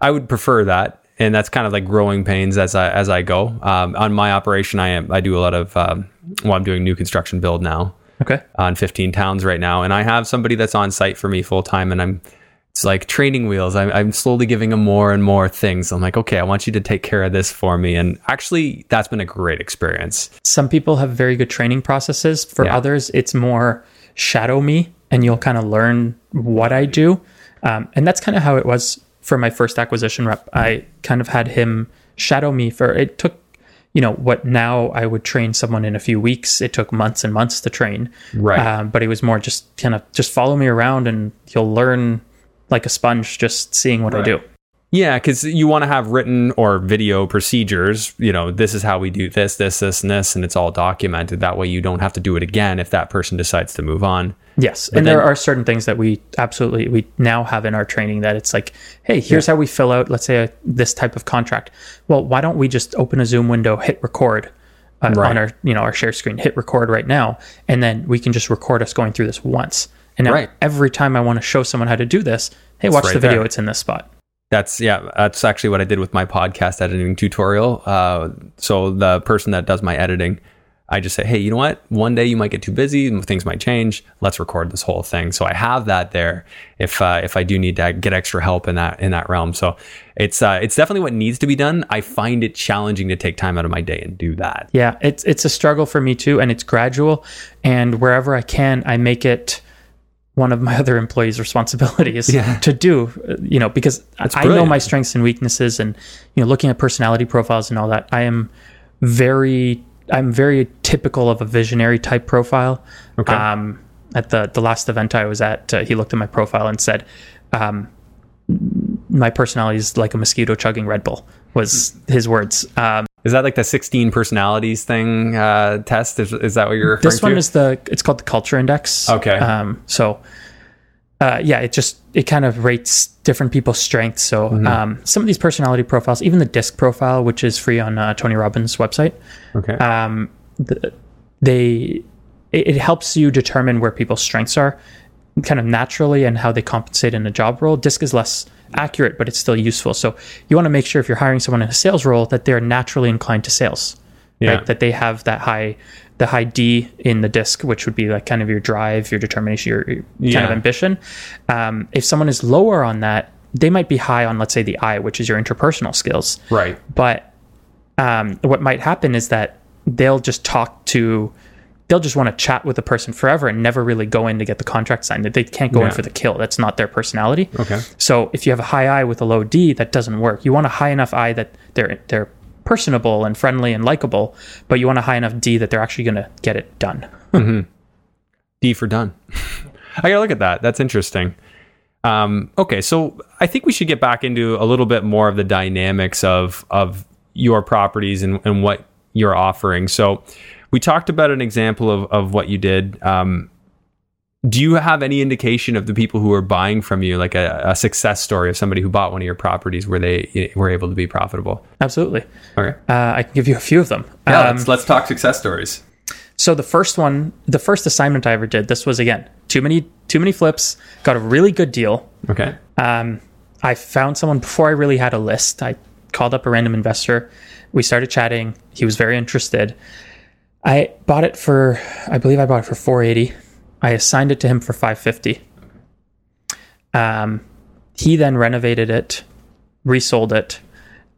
i would prefer that and that's kind of like growing pains as i as i go um, on my operation i am i do a lot of um, well i'm doing new construction build now Okay. on 15 towns right now and i have somebody that's on site for me full time and i'm it's like training wheels I'm, I'm slowly giving them more and more things i'm like okay i want you to take care of this for me and actually that's been a great experience Some people have very good training processes. For Yeah. others, it's more shadow me and you'll kind of learn what I do. Um, and that's kind of how it was for my first acquisition rep. I kind of had him shadow me for it took, you know, what now I would train someone in a few weeks. It took months and months to train. Right. Um, but it was more just kind of just follow me around and you'll learn like a sponge just seeing what I do. Yeah, because you want to have written or video procedures. You know, this is how we do this, this, this, and this, and it's all documented. That way, you don't have to do it again if that person decides to move on. Yes, and there then- are certain things that we absolutely we now have in our training that it's like, hey, here's how we fill out, let's say, a, this type of contract. Well, why don't we just open a Zoom window, hit record uh, Right. on our you know our share screen, hit record right now, and then we can just record us going through this once. And now Right. every time I want to show someone how to do this, hey, watch right the video; there. it's in this spot. That's yeah. That's actually what I did with my podcast editing tutorial. Uh, so the person that does my editing, I just say, hey, you know what? One day you might get too busy, and things might change. Let's record this whole thing. So I have that there if uh, if I do need to get extra help in that in that realm. So it's uh, it's definitely what needs to be done. I find it challenging to take time out of my day and do that. Yeah, it's it's a struggle for me too, and it's gradual. And wherever I can, I make it one of my other employees' responsibilities Yeah. to do. You know, because I know my strengths and weaknesses, and you know, looking at personality profiles and all that. I am very, I'm very typical of a visionary type profile. Okay. Um, at the the last event I was at, uh, he looked at my profile and said, um, "My personality is like a mosquito chugging Red Bull." Was his words. Um, Is that like the 16 personalities thing uh, test? Is, is that what you're referring this one to? is the it's called the culture index Okay. um so uh yeah it just it kind of rates different people's strengths so Mm-hmm. um some of these personality profiles even the disc profile which is free on uh, tony robbins website okay. um the, they it, it helps you determine where people's strengths are kind of naturally and how they compensate in a job role disc is less accurate but it's still useful so you want to make sure if you're hiring someone in a sales role that they're naturally inclined to sales Yeah. right? That they have that high, the high D in the disc, which would be like kind of your drive, your determination, your, your kind Yeah. of ambition. Um, if someone is lower on that, they might be high on, let's say, the I, which is your interpersonal skills. right. But um, what might happen is that they'll just talk to they'll just want to chat with the person forever and never really go in to get the contract signed. They can't go in for the kill. That's not their personality. Okay. So if you have a high I with a low D, that doesn't work. You want a high enough I that they're they're personable and friendly and likable, but you want a high enough D that they're actually going to get it done. D for done. I gotta look at that. That's interesting. Um, okay, so I think we should get back into a little bit more of the dynamics of of your properties and, and what you're offering. So we talked about an example of, of what you did. Um, do you have any indication of the people who are buying from you, like a, a success story of somebody who bought one of your properties where they were able to be profitable? Absolutely. Okay. Uh, I can give you a few of them. Yeah, Um, let's let's talk success stories. So the first one, the first assignment I ever did, this was again too many too many flips. Got a really good deal. Okay. Um, I found someone before I really had a list. I called up a random investor. We started chatting. He was very interested. I bought it for, I believe I bought it for 480. I assigned it to him for 550. Um, he then renovated it, resold it,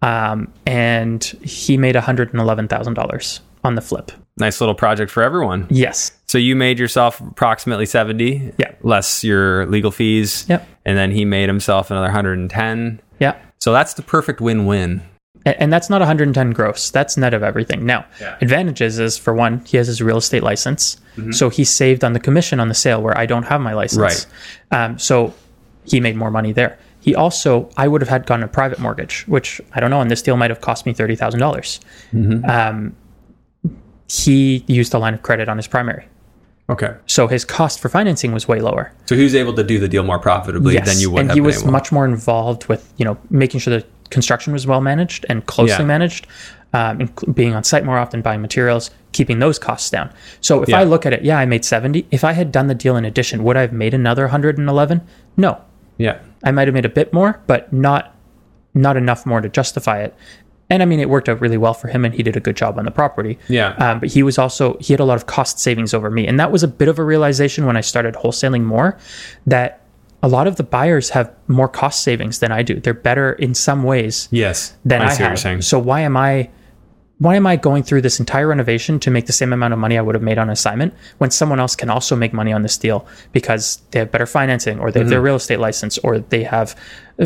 um, and he made $111,000 on the flip. Nice little project for everyone. Yes. So you made yourself approximately 70, Yeah. less your legal fees. Yep. And then he made himself another 110. Yeah. So that's the perfect win-win. And that's not 110 gross. That's net of everything. Now Yeah. advantages is for one he has his real estate license. So he saved on the commission on the sale where i don't have my license. Um, so he made more money there. He also i would have had gotten a private mortgage which i don't know and this deal might have cost me $30000. Um, he used a line of credit on his primary. Okay. so his cost for financing was way lower. So he was able to do the deal more profitably than you would and have he was much more involved with you know making sure the construction was well managed and closely Yeah. managed um, being on site more often buying materials keeping those costs down so if Yeah. i look at it yeah i made 70 if i had done the deal in addition would i have made another 111 no yeah. i might have made a bit more but not not enough more to justify it and i mean it worked out really well for him and he did a good job on the property Yeah. um, but he was also he had a lot of cost savings over me and that was a bit of a realization when i started wholesaling more that a lot of the buyers have more cost savings than i do they're better in some ways yes. than i, see what you're have saying. so why am i why am i going through this entire renovation to make the same amount of money i would have made on assignment when someone else can also make money on this deal because they have better financing or they have their Mm-hmm. real estate license or they have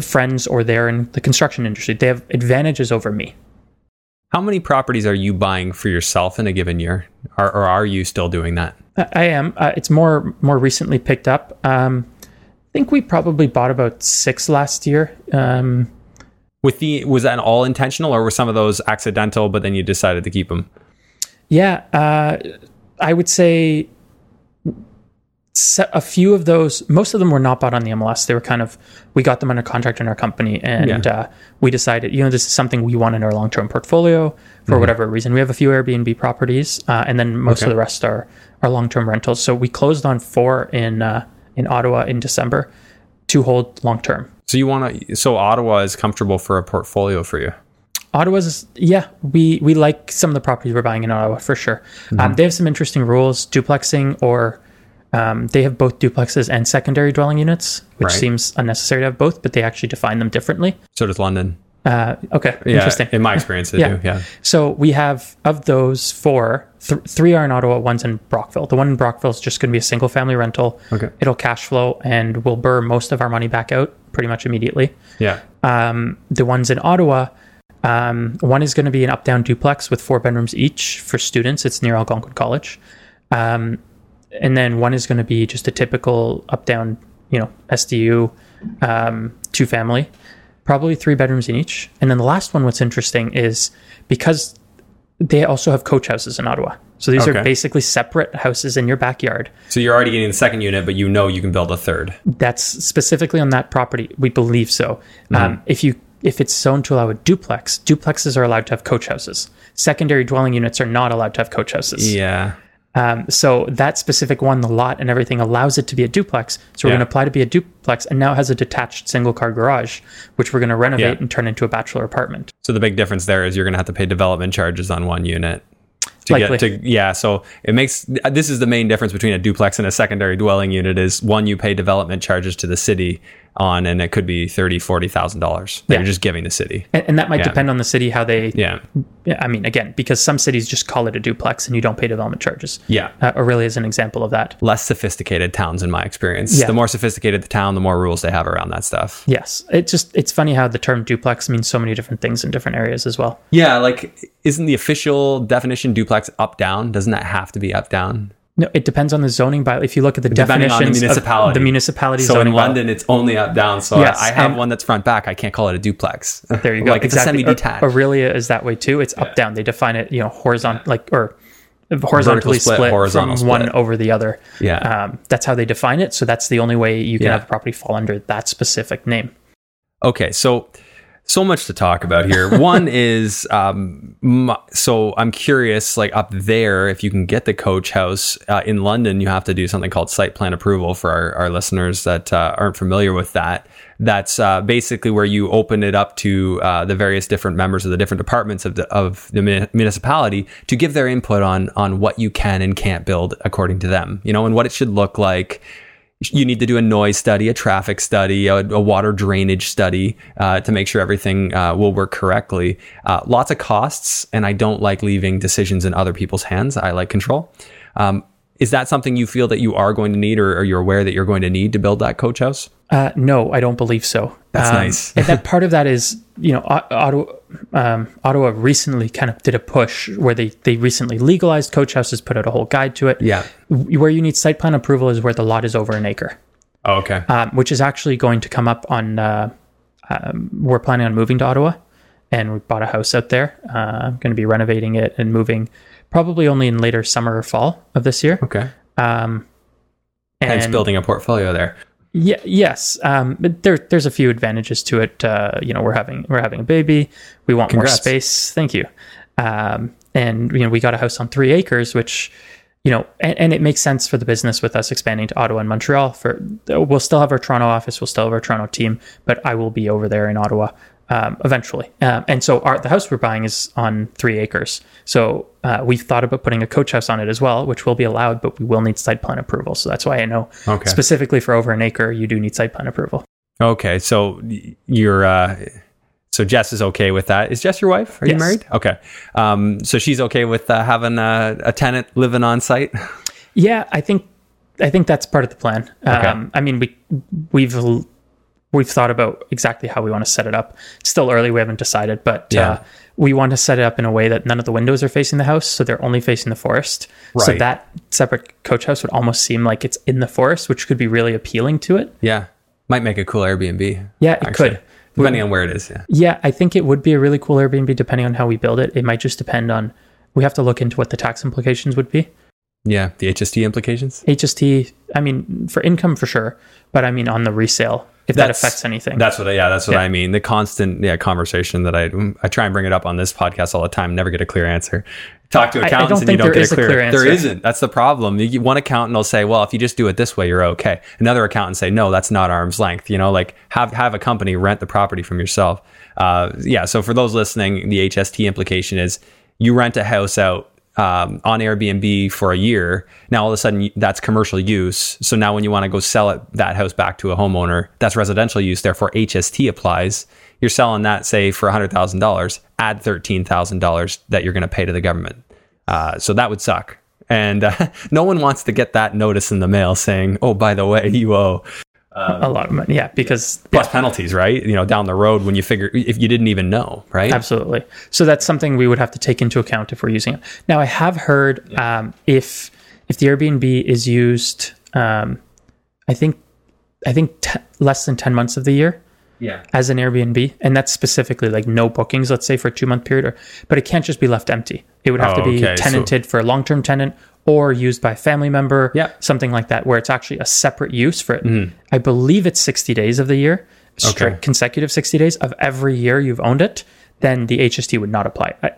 friends or they're in the construction industry they have advantages over me How many properties are you buying for yourself in a given year? Or, or are you still doing that? I I am. Uh, it's more more recently picked up. Um, I think we probably bought about six last year. Um, With the was that all intentional or were some of those accidental but then you decided to keep them? yeah, uh, I would say a few of those. Most of them were not bought on the MLS. They were kind of we got them under contract in our company, and Yeah. uh, we decided you know this is something we want in our long term portfolio for whatever reason. We have a few Airbnb properties, uh, and then most Okay. of the rest are are long term rentals. So we closed on four in uh, in Ottawa in December to hold long term. So you want to so Ottawa is comfortable for a portfolio for you. Ottawa's is yeah, we we like some of the properties we're buying in Ottawa for sure. Mm-hmm. Um, they have some interesting rules, duplexing or um, they have both duplexes and secondary dwelling units, which Right. seems unnecessary to have both, but they actually define them differently. So does London. Uh, okay, Yeah, interesting. In my experience, they Yeah. do. Yeah. So we have of those four, th- three are in Ottawa, one's in Brockville. The one in Brockville is just going to be a single family rental. Okay. It'll cash flow and we'll burr most of our money back out pretty much immediately. Yeah. Um, the ones in Ottawa, um, one is going to be an up down duplex with four bedrooms each for students. It's near Algonquin College. Um, and then one is going to be just a typical up down, you know, SDU, um, two family, probably three bedrooms in each. And then the last one, what's interesting is because they also have coach houses in Ottawa. So these Okay. are basically separate houses in your backyard. So you're already getting the second unit, but you know you can build a third. That's specifically on that property. We believe so. Um, if you if it's zoned to allow a duplex, duplexes are allowed to have coach houses. Secondary dwelling units are not allowed to have coach houses. Yeah. Um, so that specific one, the lot and everything allows it to be a duplex. So we're Yeah. going to apply to be a duplex, and now it has a detached single car garage, which we're going to renovate Yeah. and turn into a bachelor apartment. So the big difference there is you're going to have to pay development charges on one unit. To Likely. get to yeah, so it makes this is the main difference between a duplex and a secondary dwelling unit is one you pay development charges to the city on, and it could be thirty, forty thousand dollars that Yeah. you're just giving the city. and, and that might Yeah. depend on the city how they Yeah, I mean, again, because some cities just call it a duplex and you don't pay development charges. yeah. Uh, Orillia is an example of that. Less sophisticated towns, in my experience. Yeah. The more sophisticated the town, the more rules they have around that stuff. Yes, it just it's funny how the term duplex means so many different things in different areas as well. Yeah, like isn't the official definition duplex up down? Doesn't that have to be up down? No, it depends on the zoning by. If you look at the Depending on the of municipality. the municipality So in London, it's only up down. So Yes, I, I have one that's front back. I can't call it a duplex. there you go. like it's a semi-detached. Orillia is that way too. It's up down. They define it, you know, horizontal like or horizontally split, split, horizontal from one over the other. Yeah. um, that's how they define it. So that's the only way you can Yeah. have a property fall under that specific name. Okay, so so much to talk about here. One is um, m- so I'm curious, like up there, if you can get the coach house uh, in London, you have to do something called site plan approval for our, our listeners that uh, aren't familiar with that. That's uh, basically where you open it up to uh, the various different members of the different departments of the of the muni- municipality to give their input on on what you can and can't build according to them. You know, and what it should look like you need to do a noise study, a traffic study, a, a water drainage study uh, to make sure everything uh, will work correctly. Uh, lots of costs, and I don't like leaving decisions in other people's hands. I like control. Um, is that something you feel that you are going to need, or, or you're aware that you're going to need to build that coach house? Uh, no, I don't believe so. That's nice. and that part of that is, you know, O- Ottawa, um, Ottawa recently kind of did a push where they, they recently legalized coach houses, put out a whole guide to it. Yeah. Where you need site plan approval is where the lot is over an acre, Oh, okay. um, which is actually going to come up on. Uh, um, we're planning on moving to Ottawa, and we bought a house out there. Uh, I'm going to be renovating it and moving, probably only in later summer or fall of this year. Okay. Um, Hence and- building a portfolio there. Yeah, yes. Um, but there, there's a few advantages to it. Uh, you know, we're having we're having a baby. We want Congrats. more space. Thank you. Um, and you know, we got a house on three acres, which you know, and, and it makes sense for the business with us expanding to Ottawa and Montreal. For we'll still have our Toronto office, we'll still have our Toronto team, but I will be over there in Ottawa um, eventually. Um, and so our the house we're buying is on three acres. So uh, we've thought about putting a coach house on it as well, which will be allowed, but we will need site plan approval. So that's why I know Okay. specifically for over an acre, you do need site plan approval. Okay. So you're. Uh, so Jess is okay with that. Is Jess your wife? Are you married? Okay. Um, so she's okay with uh, having a, a tenant living on site. Yeah, I think I think that's part of the plan. Okay. Um, I mean, we we've we've thought about exactly how we want to set it up. It's still early; we haven't decided, but Yeah. uh, we want to set it up in a way that none of the windows are facing the house, so they're only facing the forest. So that separate coach house would almost seem like it's in the forest, which could be really appealing to it. Yeah. Might make a cool Airbnb. Yeah, it actually. could. Depending on where it is. Yeah. Yeah, I think it would be a really cool Airbnb depending on how we build it. It might just depend on. We have to look into what the tax implications would be. Yeah. The HST implications. HST, I mean, for income for sure, but I mean on the resale, if that affects anything. That's what. I, yeah. That's what Yeah. I mean. The constant yeah conversation that I I try and bring it up on this podcast all the time. Never get a clear answer. Talk to accountants and you don't get a a clear. clear answer. There isn't. That's the problem. You, one accountant will say, "Well, if you just do it this way, you're okay." Another accountant say, "No, that's not arm's length." You know, like have have a company rent the property from yourself. Uh, yeah. So for those listening, the HST implication is you rent a house out um, on Airbnb for a year. Now all of a sudden that's commercial use. So now when you want to go sell it, that house back to a homeowner, that's residential use. Therefore HST applies. You're selling that say for hundred thousand dollars. Add thirteen thousand dollars that you're going to pay to the government. Uh, so that would suck. And uh, no one wants to get that notice in the mail saying, "Oh, by the way, you owe." A lot of money. Yeah, because Plus penalties, right? You know, down the road when you figure if you didn't even know, right? absolutely. So that's something we would have to take into account if we're using it. Now, I have heard um, if if the Airbnb is used, um, I think I think t- less than ten months of the year Yeah. as an Airbnb, and that's specifically like no bookings, let's say for a two month period, or but it can't just be left empty. It would have Oh, to be okay, so- tenanted for a long term tenant or used by a family member, Yeah. something like that, where it's actually a separate use for it. Mm-hmm. I believe it's sixty days of the year, strict. Okay. consecutive sixty days of every year you've owned it. Then the HST would not apply. I,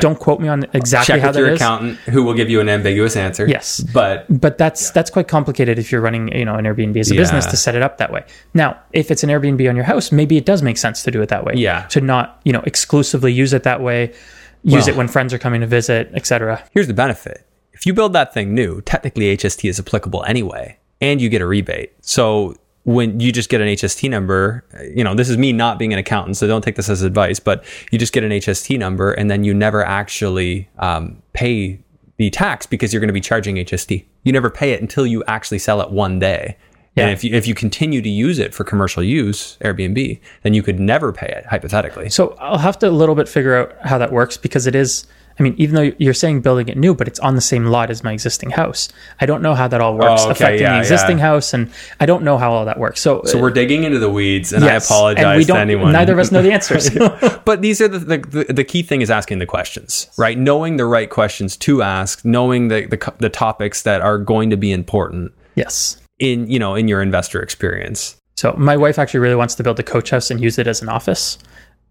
Don't quote me on exactly Check how with that your is. accountant, who will give you an ambiguous answer. Yes. but but that's that's quite complicated if you're running you know an Airbnb as a business to set it up that way. Now, if it's an Airbnb on your house, maybe it does make sense to do it that way. Yeah. To not you know exclusively use it that way, use Well- it when friends are coming to visit, etc. here's the benefit: if you build that thing new, technically HST is applicable anyway, and you get a rebate. So when you just get an HST number, you know, this is me not being an accountant, so don't take this as advice, but you just get an HST number and then you never actually um, pay the tax because you're going to be charging HST. You never pay it until you actually sell it one day. Yeah. And if you if you continue to use it for commercial use, Airbnb, then you could never pay it hypothetically. So I'll have to a little bit figure out how that works because it is. I mean, even though you're saying building it new, but it's on the same lot as my existing house. I don't know how that all works Oh, okay, affecting yeah, the existing yeah. house, and I don't know how all that works. So, So we're digging into the weeds, and yes, I apologize and we don't, to anyone. Neither of us know the answers. but these are the, the the key thing is asking the questions, right? Knowing the right questions to ask, knowing the the, the topics that are going to be important yes. in you know in your investor experience. So my wife actually really wants to build a coach house and use it as an office.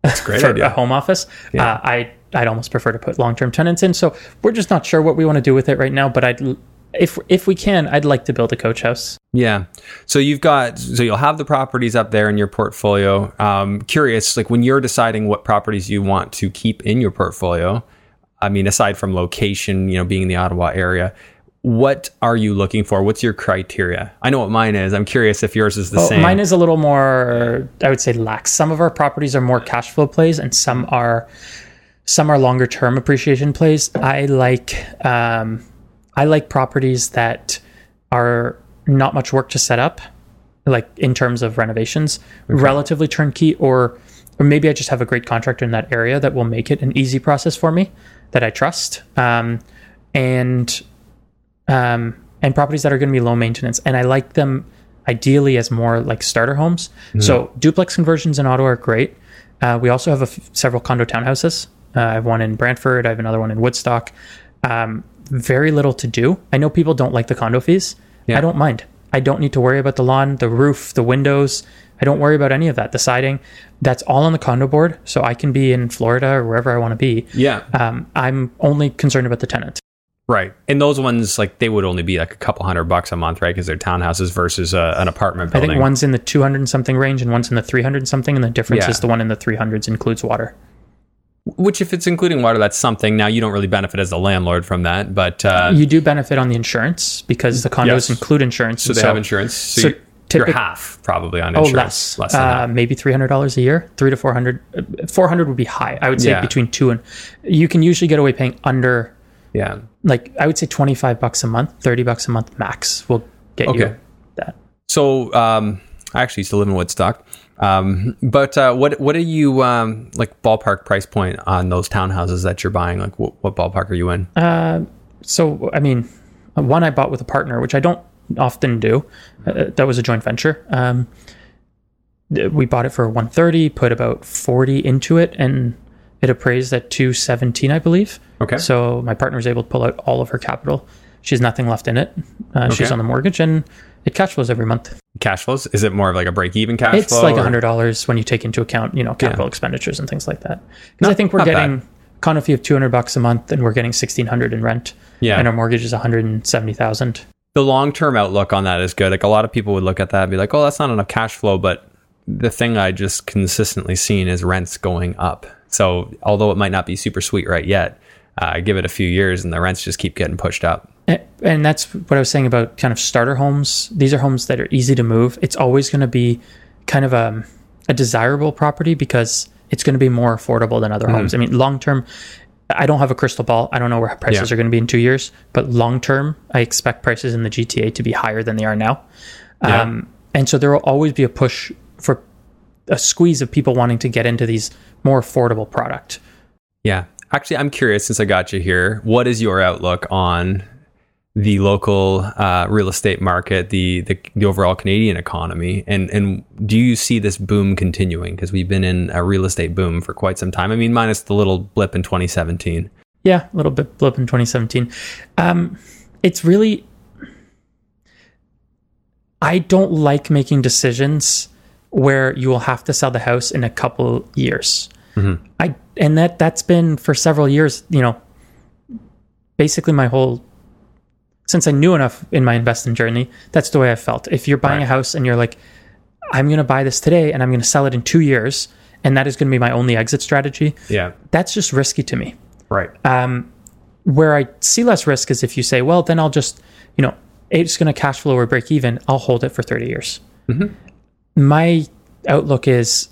That's great for idea. a home office. Uh, I I'd almost prefer to put long term tenants in. So we're just not sure what we want to do with it right now. But I'd if if we can, I'd like to build a coach house. Yeah. So you've got so you'll have the properties up there in your portfolio. Um, curious, like when you're deciding what properties you want to keep in your portfolio. I mean, aside from location, you know, being in the Ottawa area, what are you looking for? What's your criteria? I know what mine is. I'm curious if yours is the Well, same. Mine is a little more, I would say, lax. Some of our properties are more cash flow plays, and some are some are longer term appreciation plays. I like um, I like properties that are not much work to set up, like in terms of renovations, relatively turnkey, or or maybe I just have a great contractor in that area that will make it an easy process for me that I trust. Um, and um, and properties that are going to be low maintenance. And I like them ideally as more like starter homes. So duplex conversions in Ottawa are great. Uh, we also have a f- several condo townhouses. Uh, I have one in Brantford. I have another one in Woodstock. Um, very little to do. I know people don't like the condo fees. Yeah. I don't mind. I don't need to worry about the lawn, the roof, the windows. I don't worry about any of that. The siding, that's all on the condo board. So I can be in Florida or wherever I want to be. yeah. Um, I'm only concerned about the tenant. Right. And those ones, like, they would only be like a couple hundred bucks a month, right? Because they're townhouses versus uh, an apartment building. I think one's in the 200 and something range and one's in the 300 and something. And the difference Yeah. is the one in the 300s includes water. Which, if it's including water, that's something. Now, you don't really benefit as a landlord from that, but uh, You do benefit on the insurance because the condos Yes. include insurance. so they have insurance. So, so you're, you're half probably on Oh, insurance. less. than uh, that. maybe three hundred dollars a year, three to four hundred. Four hundred would be high. I would say Yeah. between two and. You can usually get away paying under, Yeah. like I would say twenty five bucks a month, thirty bucks a month max will get Okay. you that. So, um, I actually used to live in Woodstock. Um, but uh, what what are you um, like ballpark price point on those townhouses that you're buying? Like, what, what ballpark are you in? Uh, So I mean, one I bought with a partner, which I don't often do. Uh, that was a joint venture. Um, we bought it for 130, put about 40 into it, and it appraised at 217, I believe. Okay. So my partner was able to pull out all of her capital. She has nothing left in it. Uh, She's on the mortgage, and it cash flows every month. Cash flows? Is it more of like a break even cash It's flow? It's like hundred dollars when you take into account, you know, capital expenditures and things like that. Because I think we're not bad. getting condo fee of two hundred bucks a month, and we're getting sixteen hundred in rent. Yeah. and our mortgage is one hundred and seventy thousand. the long term outlook on that is good. Like a lot of people would look at that and be like, "Oh, that's not enough cash flow." But the thing I just consistently seen is rents going up. So although it might not be super sweet right yet, uh, give it a few years and the rents just keep getting pushed up. And- And that's what I was saying about kind of starter homes. These are homes that are easy to move. It's always going to be kind of a, a desirable property because it's going to be more affordable than other homes. I mean, long term, I don't have a crystal ball. I don't know where prices Yeah. are going to be in two years, but long term, I expect prices in the GTA to be higher than they are now. Yeah. Um, and so there will always be a push for a squeeze of people wanting to get into these more affordable product. Yeah. Actually, I'm curious since I got you here, what is your outlook on the local uh, real estate market, the, the the overall Canadian economy, and and do you see this boom continuing? Because we've been in a real estate boom for quite some time. I mean, minus the little blip in 2017. Yeah, a little bit blip in 2017. Um, it's really, I don't like making decisions where you will have to sell the house in a couple years. I and that that's been for several years. You know, basically my whole since I knew enough in my investing journey, that's the way I felt. If you're buying Right. a house and you're like, I'm going to buy this today and I'm going to sell it in two years, and that is going to be my only exit strategy, Yeah. that's just risky to me Right. Um, where I see less risk is if you say, well, then I'll just, you know, it's going to cash flow or break even. I'll hold it for 30 years. my outlook is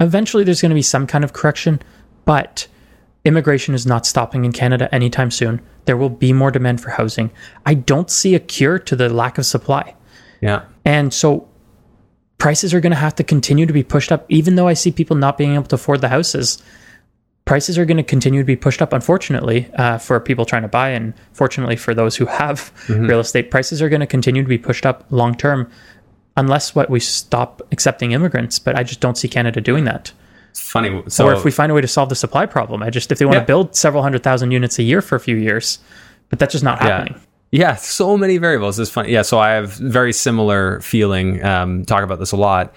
eventually there's going to be some kind of correction, but immigration is not stopping in Canada anytime soon. There will be more demand for housing. I don't see a cure to the lack of supply. Yeah. And so prices are going to have to continue to be pushed up, even though I see people not being able to afford the houses. Prices are going to continue to be pushed up, unfortunately, uh, for people trying to buy, and fortunately for those who have real estate. Prices are going to continue to be pushed up long term, unless what we stop accepting immigrants. But I just don't see Canada doing that. It's funny. So or if we find a way to solve the supply problem, I just if they want Yeah. to build several hundred thousand units a year for a few years, but that's just not happening. Yeah, so many variables. It's funny. Yeah, so I have very similar feeling. Um, talk about this a lot.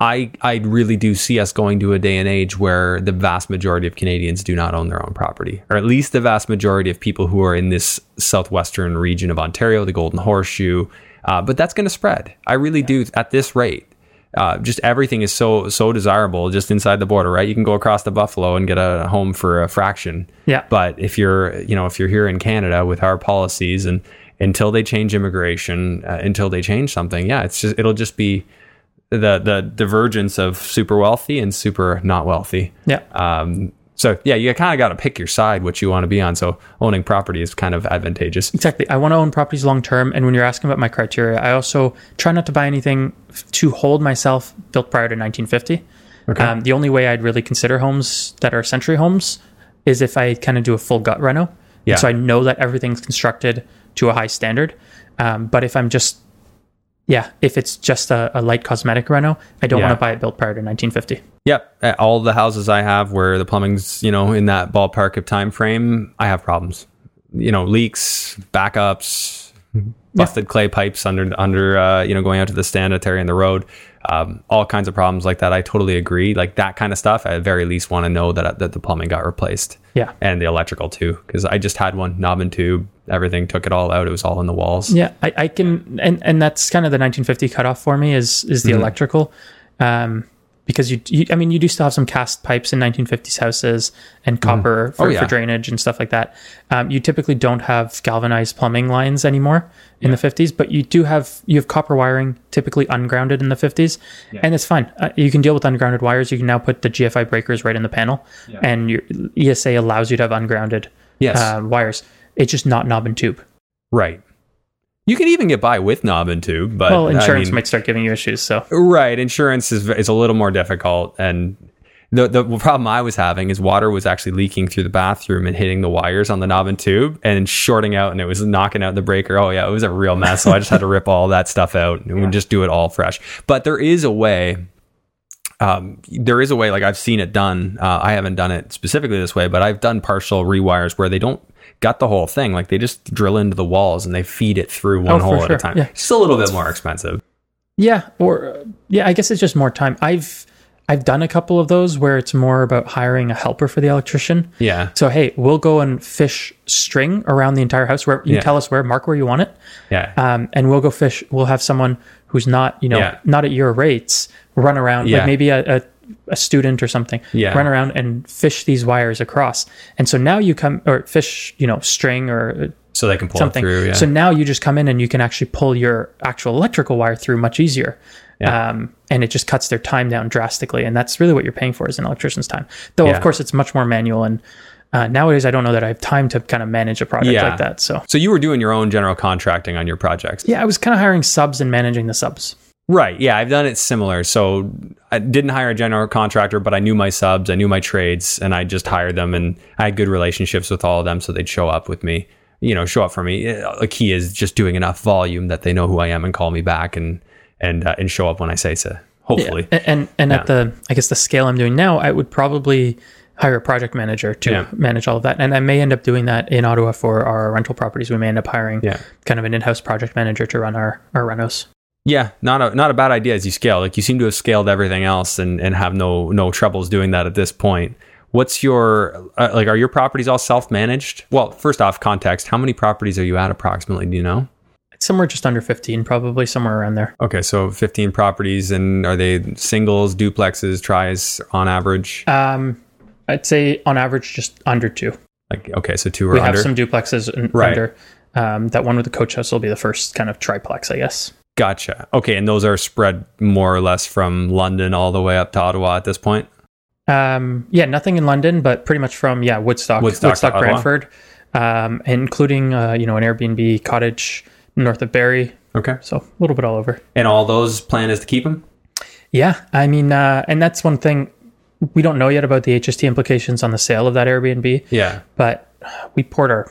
I I really do see us going to a day and age where the vast majority of Canadians do not own their own property, or at least the vast majority of people who are in this southwestern region of Ontario, the Golden Horseshoe. Uh, but that's going to spread. I really do at this rate. Uh, just everything is so so desirable just inside the border, right? You can go across the Buffalo and get a home for a fraction. Yeah. But if you're, you know, if you're here in Canada with our policies and until they change immigration, uh, until they change something, yeah, it's just it'll just be the the divergence of super wealthy and super not wealthy. Yeah. Um, so yeah, you kind of got to pick your side, what you want to be on. So owning property is kind of advantageous. Exactly. I want to own properties long term. And when you're asking about my criteria, I also try not to buy anything to hold myself built prior to 1950. Okay. Um, the only way I'd really consider homes that are century homes is if I kind of do a full gut reno. Yeah. So I know that everything's constructed to a high standard. Um, but if I'm just, yeah, if it's just a, a light cosmetic reno, I don't Yeah. want to buy it built prior to 1950. Yep, all the houses I have where the plumbing's you know in that ballpark of time frame, I have problems. You know, leaks, backups, busted clay pipes under under uh, you know going out to the sanitary and the road, um, all kinds of problems like that. I totally agree. Like that kind of stuff, I at very least want to know that that the plumbing got replaced. Yeah. and the electrical too, because I just had one knob and tube. Everything took it all out. It was all in the walls. Yeah, I, I can, and and that's kind of the 1950 cutoff for me is is the Mm-hmm. electrical, um, because you, you, I mean, you do still have some cast pipes in 1950s houses and copper for, Oh, yeah. for drainage and stuff like that. Um, you typically don't have galvanized plumbing lines anymore in the 50s, but you do have you have copper wiring typically ungrounded in the 50s, and it's fine. Uh, you can deal with ungrounded wires. You can now put the GFI breakers right in the panel, and your ESA allows you to have ungrounded Yes. uh, wires. It's just not knob and tube. Right. You can even get by with knob and tube, but Well, I insurance mean- might start giving you issues. So Right, insurance is is a little more difficult, and the the problem I was having is water was actually leaking through the bathroom and hitting the wires on the knob and tube and shorting out, and it was knocking out the breaker. Oh yeah, it was a real mess. So I just had to rip all that stuff out and just do it all fresh. But there is a way. Um, there is a way, like I've seen it done. Uh, I haven't done it specifically this way, but I've done partial rewires where they don't gut the whole thing. Like they just drill into the walls and they feed it through one Oh, hole at a time. Yeah. It's just a little bit more expensive. Yeah, or uh, yeah, I guess it's just more time. I've I've done a couple of those where it's more about hiring a helper for the electrician. Yeah. So hey, we'll go and fish string around the entire house. Where you Yeah. tell us where, mark where you want it, Yeah. um, and we'll go fish. We'll have someone who's not you know Yeah. not at your rates run around Yeah. like maybe a, a a student or something Yeah. run around and fish these wires across and so now you come or fish you know string or so they can pull something. through. Yeah. So now you just come in and you can actually pull your actual electrical wire through much easier. Yeah. Um, and it just cuts their time down drastically. And that's really what you're paying for is an electrician's time. Though, Yeah. of course, it's much more manual. And uh, nowadays, I don't know that I have time to kind of manage a project Yeah. like that. So, so you were doing your own general contracting on your projects. yeah, I was kind of hiring subs and managing the subs. Right. Yeah, I've done it similar. So I didn't hire a general contractor, but I knew my subs, I knew my trades, and I just hired them and I had good relationships with all of them so they'd show up with me, you know, show up for me. A key is just doing enough volume that they know who I am and call me back and and uh, and show up when I say so. Hopefully. And and, and at the I guess the scale I'm doing now, I would probably hire a project manager to Yeah. manage all of that. And I may end up doing that in Ottawa for our rental properties. We may end up hiring Yeah. kind of an in-house project manager to run our our renos. Yeah, not a not a bad idea as you scale. Like you seem to have scaled everything else and and have no no troubles doing that at this point. What's your uh, like? Are your properties all self managed? Well, first off, context. How many properties are you at approximately? Do you know? It's somewhere just under 15, probably somewhere around there. Okay, so fifteen properties, and are they singles, duplexes, tries on average? Um, I'd say on average just under two. Like okay, so two or We under. have some duplexes Right. under. Um, that one with the coach house will be the first kind of triplex, I guess. Gotcha. Okay, and those are spread more or less from London all the way up to Ottawa at this point. Um, yeah, nothing in London, but pretty much from yeah Woodstock, Woodstock Woodstock. Brantford, um, including uh, you know an Airbnb cottage north of Barrie. Okay. So a little bit all over. And all those plan is to keep them. Yeah, I mean, uh, and that's one thing we don't know yet about the HST implications on the sale of that Airbnb, Yeah. but we poured our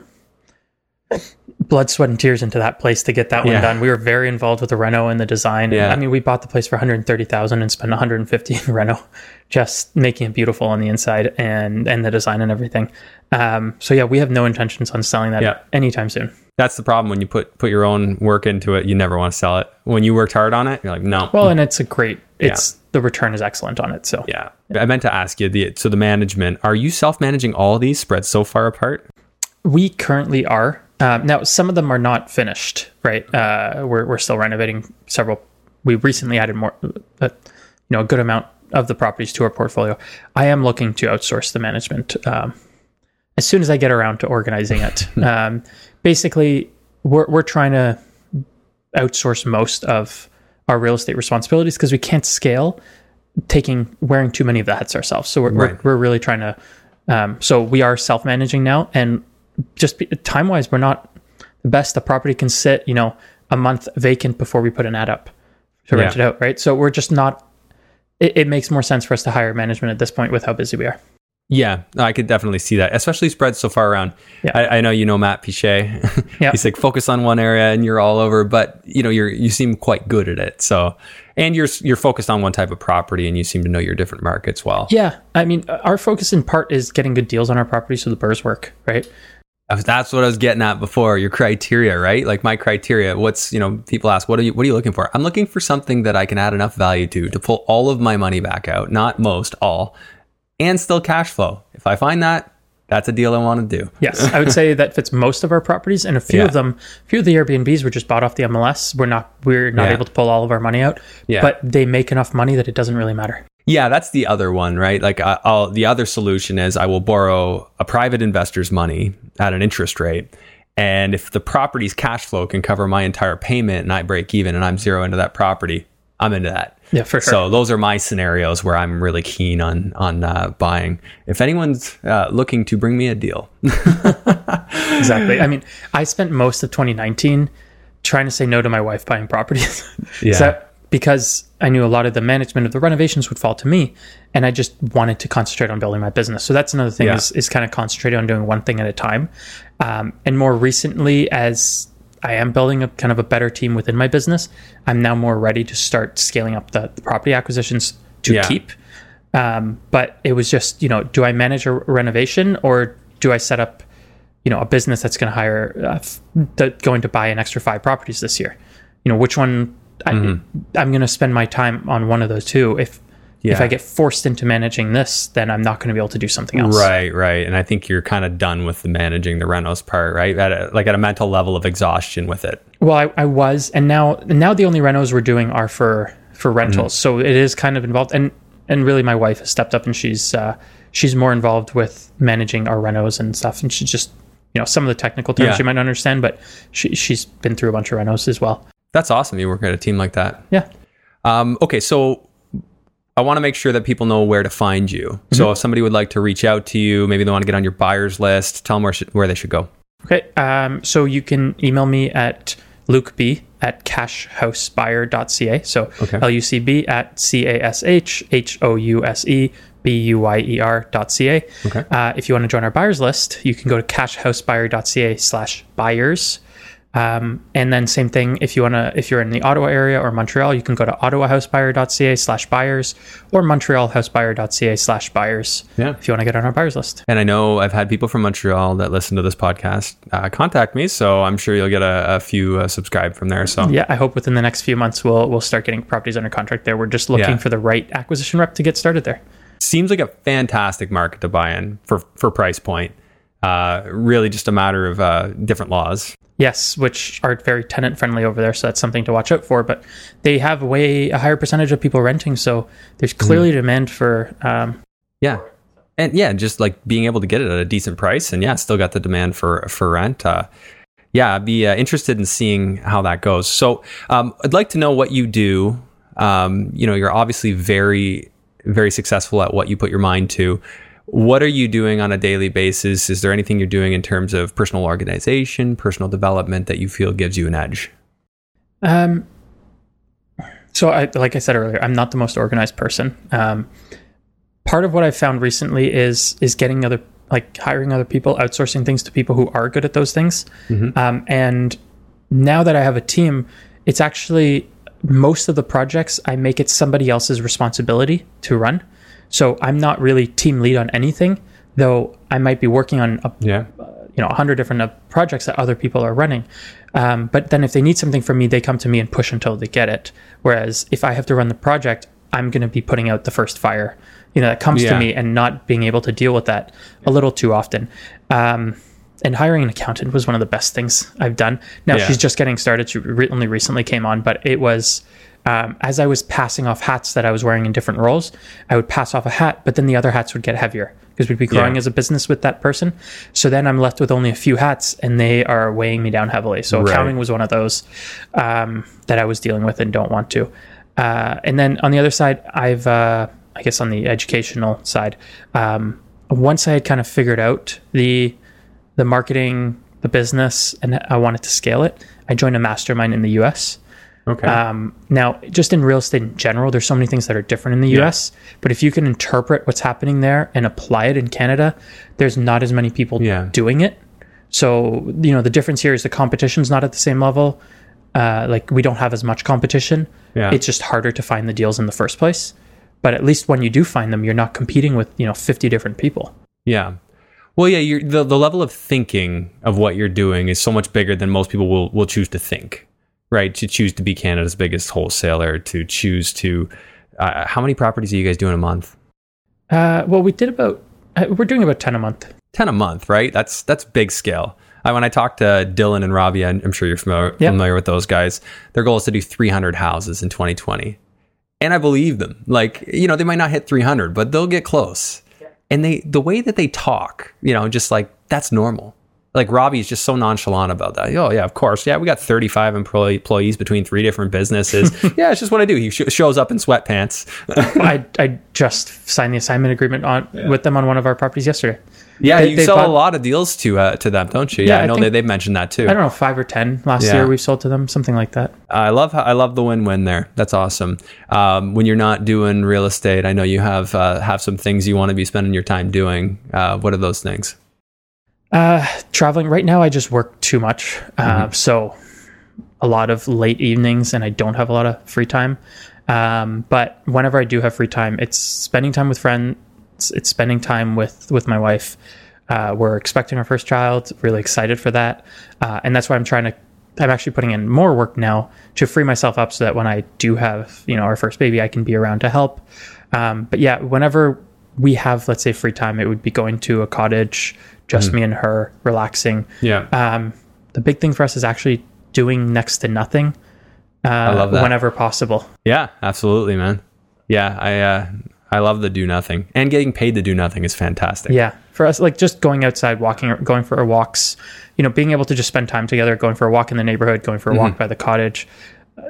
blood, sweat, and tears into that place to get that one Yeah. done. We were very involved with the reno and the design. Yeah. I mean, we bought the place for 130,000 and spent 150 in reno, just making it beautiful on the inside and and the design and everything. Um, so yeah, we have no intentions on selling that Yeah. anytime soon. That's the problem when you put put your own work into it. You never want to sell it. When you worked hard on it, you're like, no. Well, and it's a great. It's the return is excellent on it. So yeah. I meant to ask you. The so the management. Are you self managing all these spreads so far apart? We currently are. Um, now, some of them are not finished, right? Uh, we're, we're still renovating several. We recently added more, uh, you know, a good amount of the properties to our portfolio. I am looking to outsource the management um, as soon as I get around to organizing it. um, basically, we're, we're trying to outsource most of our real estate responsibilities because we can't scale taking wearing too many of the hats ourselves. So we're, Right. we're, we're really trying to. Um, so we are self managing now, and just time wise, we're not the best. The property can sit, you know, a month vacant before we put an ad up to rent Yeah. it out, right? So we're just not. It, it makes more sense for us to hire management at this point with how busy we are. Yeah, I could definitely see that, especially spread so far around. Yeah. I, I know you know Matt Pichet. Yeah. He's like focus on one area and you're all over, but you know you're you seem quite good at it. So, and you're you're focused on one type of property, and you seem to know your different markets well. Yeah, I mean, our focus in part is getting good deals on our property, so the burrs work, right? That's what I was getting at before. Your criteria, right? Like my criteria. What's you know people ask, what are you what are you looking for? I'm looking for something that I can add enough value to to pull all of my money back out, not most, all, and still cash flow. If I find that, that's a deal I want to do. Yes, I would say that fits most of our properties, and a few Yeah. of them, a few of the Airbnbs were just bought off the MLS. We're not, we're not Yeah. able to pull all of our money out, Yeah. but they make enough money that it doesn't really matter. Yeah, that's the other one, right? Like, I- I'll, the other solution is I will borrow a private investor's money at an interest rate. And if the property's cash flow can cover my entire payment and I break even and I'm zero into that property, I'm into that. Yeah, for sure. So those are my scenarios where I'm really keen on on uh, buying. If anyone's uh, looking to bring me a deal, exactly. I mean, I spent most of 2019 trying to say no to my wife buying properties. Yeah. So- because I knew a lot of the management of the renovations would fall to me, and I just wanted to concentrate on building my business. So that's another thing Yeah. is, is kind of concentrating on doing one thing at a time. Um, and more recently, as I am building a kind of a better team within my business, I'm now more ready to start scaling up the, the property acquisitions to Yeah. keep. Um, but it was just, you know, do I manage a renovation or do I set up, you know, a business that's going to hire, uh, f- that going to buy an extra five properties this year? You know, which one I, I'm going to spend my time on one of those two. If if I get forced into managing this, then I'm not going to be able to do something else. right, right. And I think you're kind of done with the managing the renos part, right? At a, like at a mental level of exhaustion with it. Well, I, I was, and now now the only renos we're doing are for for rentals. So it is kind of involved, and and really my wife has stepped up, and she's uh, she's more involved with managing our renos and stuff, and she's just you know some of the technical terms Yeah. she might not understand, but she she's been through a bunch of renos as well. That's awesome. You work at a team like that. Yeah. Um, okay, so I want to make sure that people know where to find you. So if somebody would like to reach out to you, maybe they want to get on your buyers list, tell them where, should, where they should go. Okay. Um, so you can email me at Luc B at cashhousebuyer.ca. So Okay. L U C B at C A S H H O U S E B U Y E R dot C A. Okay. Uh, if you want to join our buyers list, you can go to cashhousebuyer.ca slash buyers. Um, and then same thing if you want to if you're in the Ottawa area or Montreal, you can go to ottawahousebuyer.ca slash buyers or montrealhousebuyer.ca slash buyers Yeah. if you want to get on our buyers list. And I know I've had people from Montreal that listen to this podcast uh, contact me, so I'm sure you'll get a, a few uh, subscribed from there. So Yeah, I hope within the next few months we'll we'll start getting properties under contract there. We're just looking Yeah. for the right acquisition rep to get started there. seems like a fantastic market to buy in for for price point. Uh, really, just a matter of uh, different laws. Yes, which are very tenant friendly over there, so that's something to watch out for. But they have way a higher percentage of people renting, so there's clearly demand for. Um, Yeah. And yeah, just like being able to get it at a decent price and yeah, still got the demand for for rent. Uh, yeah, I'd be uh, interested in seeing how that goes. So, um, I'd like to know what you do. Um, you know, you're obviously very, very successful at what you put your mind to. What are you doing on a daily basis? Is there anything you're doing in terms of personal organization, personal development that you feel gives you an edge? Um, so, I, like I said earlier, I'm not the most organized person. Um, part of what I've found recently is is getting other like hiring other people, outsourcing things to people who are good at those things. Um, and now that I have a team, it's actually most of the projects I make it somebody else's responsibility to run. So I'm not really team lead on anything, though I might be working on a Yeah. you know a hundred different uh, projects that other people are running. Um, but then if they need something from me, they come to me and push until they get it. Whereas if I have to run the project, I'm going to be putting out the first fire, you know, that comes Yeah. to me and not being able to deal with that a little too often. Um, and hiring an accountant was one of the best things I've done. Now Yeah. she's just getting started. She re- only recently came on, but it was um, as I was passing off hats that I was wearing in different roles, I would pass off a hat, but then the other hats would get heavier because we'd be growing Yeah. as a business with that person. So then I'm left with only a few hats, and they are weighing me down heavily. So Right. accounting was one of those um, that I was dealing with and don't want to. Uh, and then on the other side, I've uh, I guess on the educational side, um, once I had kind of figured out the the marketing, the business, and I wanted to scale it, I joined a mastermind in the U.S. Okay. Um, now, just in real estate in general, there's so many things that are different in the Yeah. US. But if you can interpret what's happening there and apply it in Canada, there's not as many people Yeah. doing it. So, you know, the difference here is the competition's not at the same level. Uh, like, we don't have as much competition. Yeah. It's just harder to find the deals in the first place. But at least when you do find them, you're not competing with, you know, 50 different people. Yeah. Well, yeah, you're, the the level of thinking of what you're doing is so much bigger than most people will will choose to think, right? To choose to be Canada's biggest wholesaler, to choose to uh, how many properties are you guys doing a month? Uh, well, we did about, uh, we're doing about 10 a month. Ten a month, right? That's that's big scale. I, when I talked to Dylan and Robbie, I'm I'm sure you're familiar, Yeah. familiar with those guys. Their goal is to do 300 houses in 2020, and I believe them. Like you know, they might not hit 300, but they'll get close. And they the way that they talk, you know, just like that's normal. Like Robbie's just so nonchalant about that. Oh yeah, of course. Yeah, we got 35 employee, employees between three different businesses. yeah, it's just what I do. He sh- shows up in sweatpants. I, I just signed the assignment agreement on with them on one of our properties yesterday. Yeah, They- you they sell bought- a lot of deals to uh, to them, don't you? Yeah, Yeah, I I know think- they they've mentioned that too. I don't know, five or 10 last Yeah. year we've sold to them, something like that. I love how, I love the win-win there. That's awesome. Um, when you're not doing real estate, I know you have uh, have some things you want to be spending your time doing. Uh, what are those things? Uh, traveling right now, I just work too much. Uh, so a lot of late evenings, and I don't have a lot of free time. Um, but whenever I do have free time, it's spending time with friends. It's spending time with with my wife. Uh, we're expecting our first child. Really excited for that, uh, and that's why I'm trying to. I'm actually putting in more work now to free myself up so that when I do have you know our first baby, I can be around to help. Um, but yeah, whenever we have let's say free time, it would be going to a cottage, just me and her, relaxing. Yeah, Um, the big thing for us is actually doing next to nothing. Uh, love that. Whenever possible. yeah, absolutely, man. Yeah, I uh, I love the do nothing and getting paid to do nothing is fantastic. Yeah, for us, like just going outside, walking, going for our walks. You know, being able to just spend time together, going for a walk in the neighborhood, going for a walk by the cottage. Uh,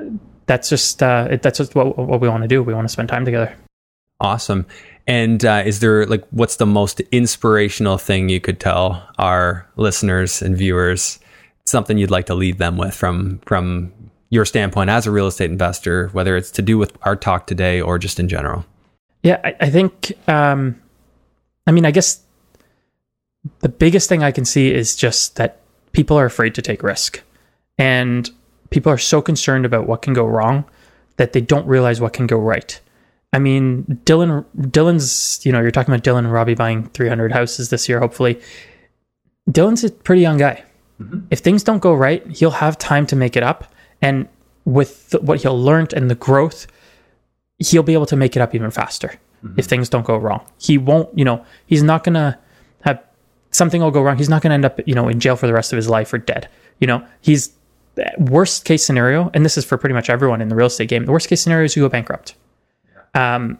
that's just uh, it, that's just what what we want to do. We want to spend time together. Awesome. And uh, is there like what's the most inspirational thing you could tell our listeners and viewers? Something you'd like to leave them with from from your standpoint as a real estate investor, whether it's to do with our talk today or just in general. Yeah, I, I think. Um, I mean, I guess the biggest thing I can see is just that people are afraid to take risk, and people are so concerned about what can go wrong that they don't realize what can go right. I mean, Dylan, Dylan's, you know, you're talking about Dylan and Robbie buying 300 houses this year, hopefully. Dylan's a pretty young guy. Mm-hmm. If things don't go right, he'll have time to make it up. And with the, what he'll learn and the growth, he'll be able to make it up even faster mm-hmm. if things don't go wrong. He won't, you know, he's not going to have something will go wrong. He's not going to end up, you know, in jail for the rest of his life or dead. You know, he's worst case scenario, and this is for pretty much everyone in the real estate game. The worst case scenario is you go bankrupt. Um,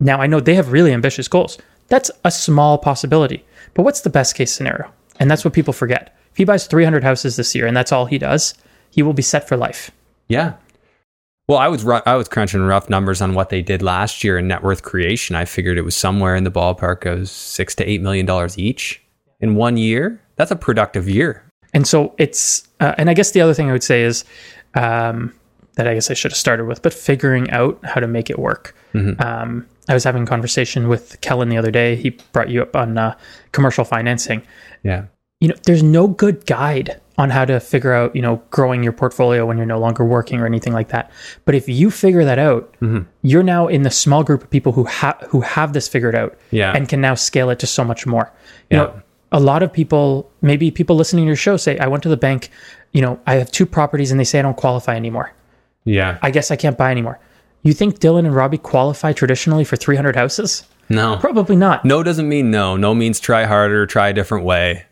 now I know they have really ambitious goals. That's a small possibility, but what's the best case scenario? And that's what people forget. if he buys 300 houses this year and that's all he does, he will be set for life. Yeah. Well, I was I was crunching rough numbers on what they did last year in net worth creation. I figured it was somewhere in the ballpark of six to eight million dollars each in one year. That's a productive year. And so it's, uh, and I guess the other thing I would say is um, that I guess I should have started with, but figuring out how to make it work. Um, I was having a conversation with Kellen the other day. He brought you up on uh, commercial financing. Yeah. You know, there's no good guide on how to figure out, you know, growing your portfolio when you're no longer working or anything like that. But if you figure that out, you're now in the small group of people who have who have this figured out Yeah. and can now scale it to so much more. You Yeah. know, a lot of people, maybe people listening to your show say, I went to the bank, you know, I have two properties and they say I don't qualify anymore. Yeah. I guess I can't buy anymore. You think Dylan and Robbie qualify traditionally for 300 houses? No. Probably not. No doesn't mean no. No means try harder, try a different way.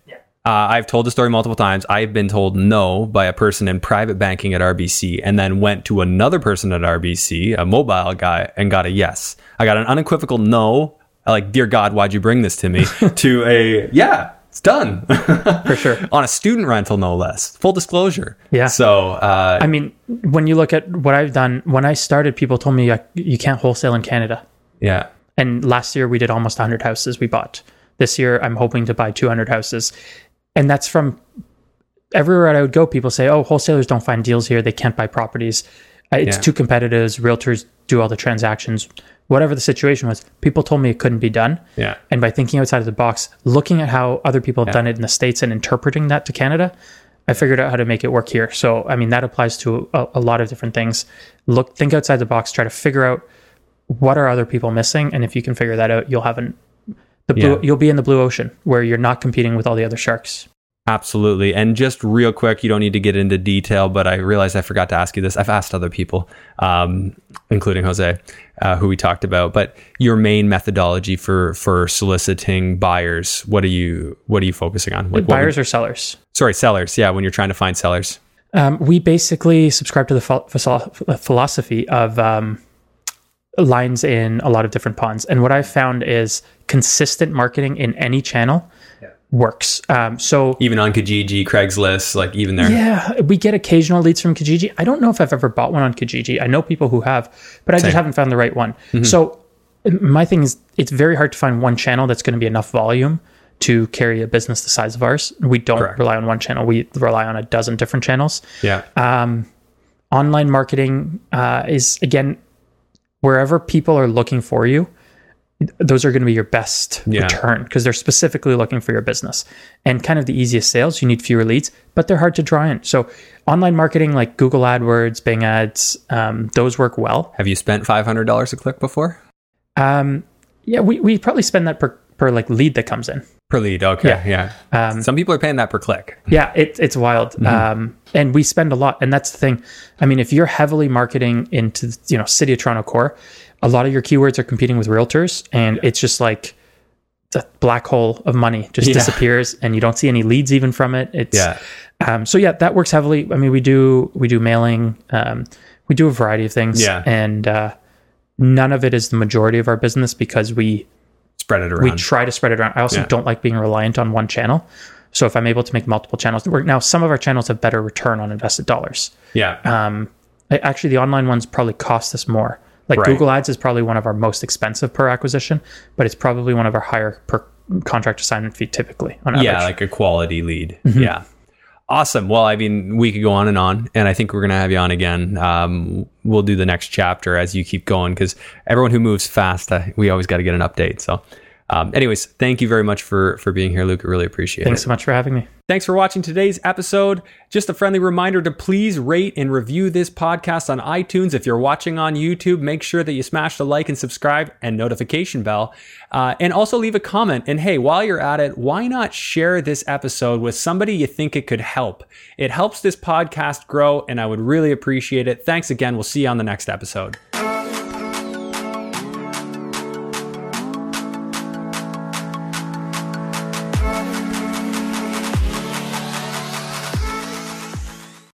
Uh, I've told the story multiple times. I've been told no by a person in private banking at RBC and then went to another person at RBC, a mobile guy, and got a yes. I got an unequivocal no, like, dear God, why'd you bring this to me? to a, yeah, it's done. For sure. On a student rental, no less. Full disclosure. Yeah. So, uh, I mean, when you look at what I've done, when I started, people told me I, you can't wholesale in Canada. yeah. And last year we did almost 100 houses we bought. This year I'm hoping to buy 200 houses. And that's from everywhere I would go. People say, oh, wholesalers don't find deals here. They can't buy properties. Uh, It's Yeah. too competitive. Realtors do all the transactions. Whatever the situation was, people told me it couldn't be done. Yeah. And by thinking outside of the box, looking at how other people have done it in the States and interpreting that to Canada, I figured out how to make it work here. So, I mean, that applies to a, a lot of different things. Look, think outside the box, try to figure out what are other people missing. And if you can figure that out, you'll have an, the blue, Yeah. you'll be in the blue ocean where you're not competing with all the other sharks. Absolutely. And just real quick, you don't need to get into detail, but I realized I forgot to ask you this. I've asked other people, um, including Jose, uh, who we talked about. But your main methodology for for soliciting buyers, what are you what are you focusing on? Like, Buyers would- or sellers? sorry, sellers. Yeah, when you're trying to find sellers. Um, we basically subscribe to the philo- philosophy of um, lines in a lot of different ponds. And what I've found is consistent marketing in any channel works. Um, so Even on Kijiji, Craigslist, like even there. yeah, we get occasional leads from Kijiji. I don't know if I've ever bought one on Kijiji. I know people who have, but I Same. just haven't found the right one. So my thing is, it's very hard to find one channel that's going to be enough volume to carry a business the size of ours. We don't Correct. rely on one channel. We rely on a dozen different channels. Yeah. Um, Online marketing uh, is again wherever people are looking for you. Those are going to be your best Yeah. return because they're specifically looking for your business. And kind of the easiest sales, you need fewer leads, but they're hard to draw in. So, online marketing like Google AdWords, Bing Ads, um, those work well. Have you spent five hundred dollars a click before? Um, yeah, we, we probably spend that per, per like lead that comes in. Per lead. Okay. Yeah. Um, Some people are paying that per click. Yeah, it, it's wild. Mm-hmm. Um, and we spend a lot. And that's the thing. I mean, if you're heavily marketing into, you know, City of Toronto core, a lot of your keywords are competing with realtors. And it's just like the black hole of money just Yeah. disappears and you don't see any leads even from it. It's, Yeah. um, so yeah, that works heavily. I mean, we do, we do mailing, um, we do a variety of things. Yeah. And, uh, none of it is the majority of our business because we, Spread it around. we try to spread it around. I also Yeah. don't like being reliant on one channel. So if I'm able to make multiple channels work, now some of our channels have better return on invested dollars. yeah. Um, actually, the online ones probably cost us more. Like Right. Google Ads is probably one of our most expensive per acquisition, but it's probably one of our higher per contract assignment fee typically on average. Yeah, like a quality lead. Mm-hmm. Yeah. Awesome. Well, I mean, we could go on and on, and I think we're going to have you on again. Um, we'll do the next chapter as you keep going because everyone who moves fast, uh, we always got to get an update. So, um, anyways, thank you very much for for being here, Luc. I really appreciate Thanks it. Thanks so much for having me. Thanks for watching today's episode. Just a friendly reminder to please rate and review this podcast on iTunes. If you're watching on YouTube, make sure that you smash the like and subscribe and notification bell. Uh, and also leave a comment. And hey, while you're at it, why not share this episode with somebody you think it could help? It helps this podcast grow, and I would really appreciate it. Thanks again. We'll see you on the next episode.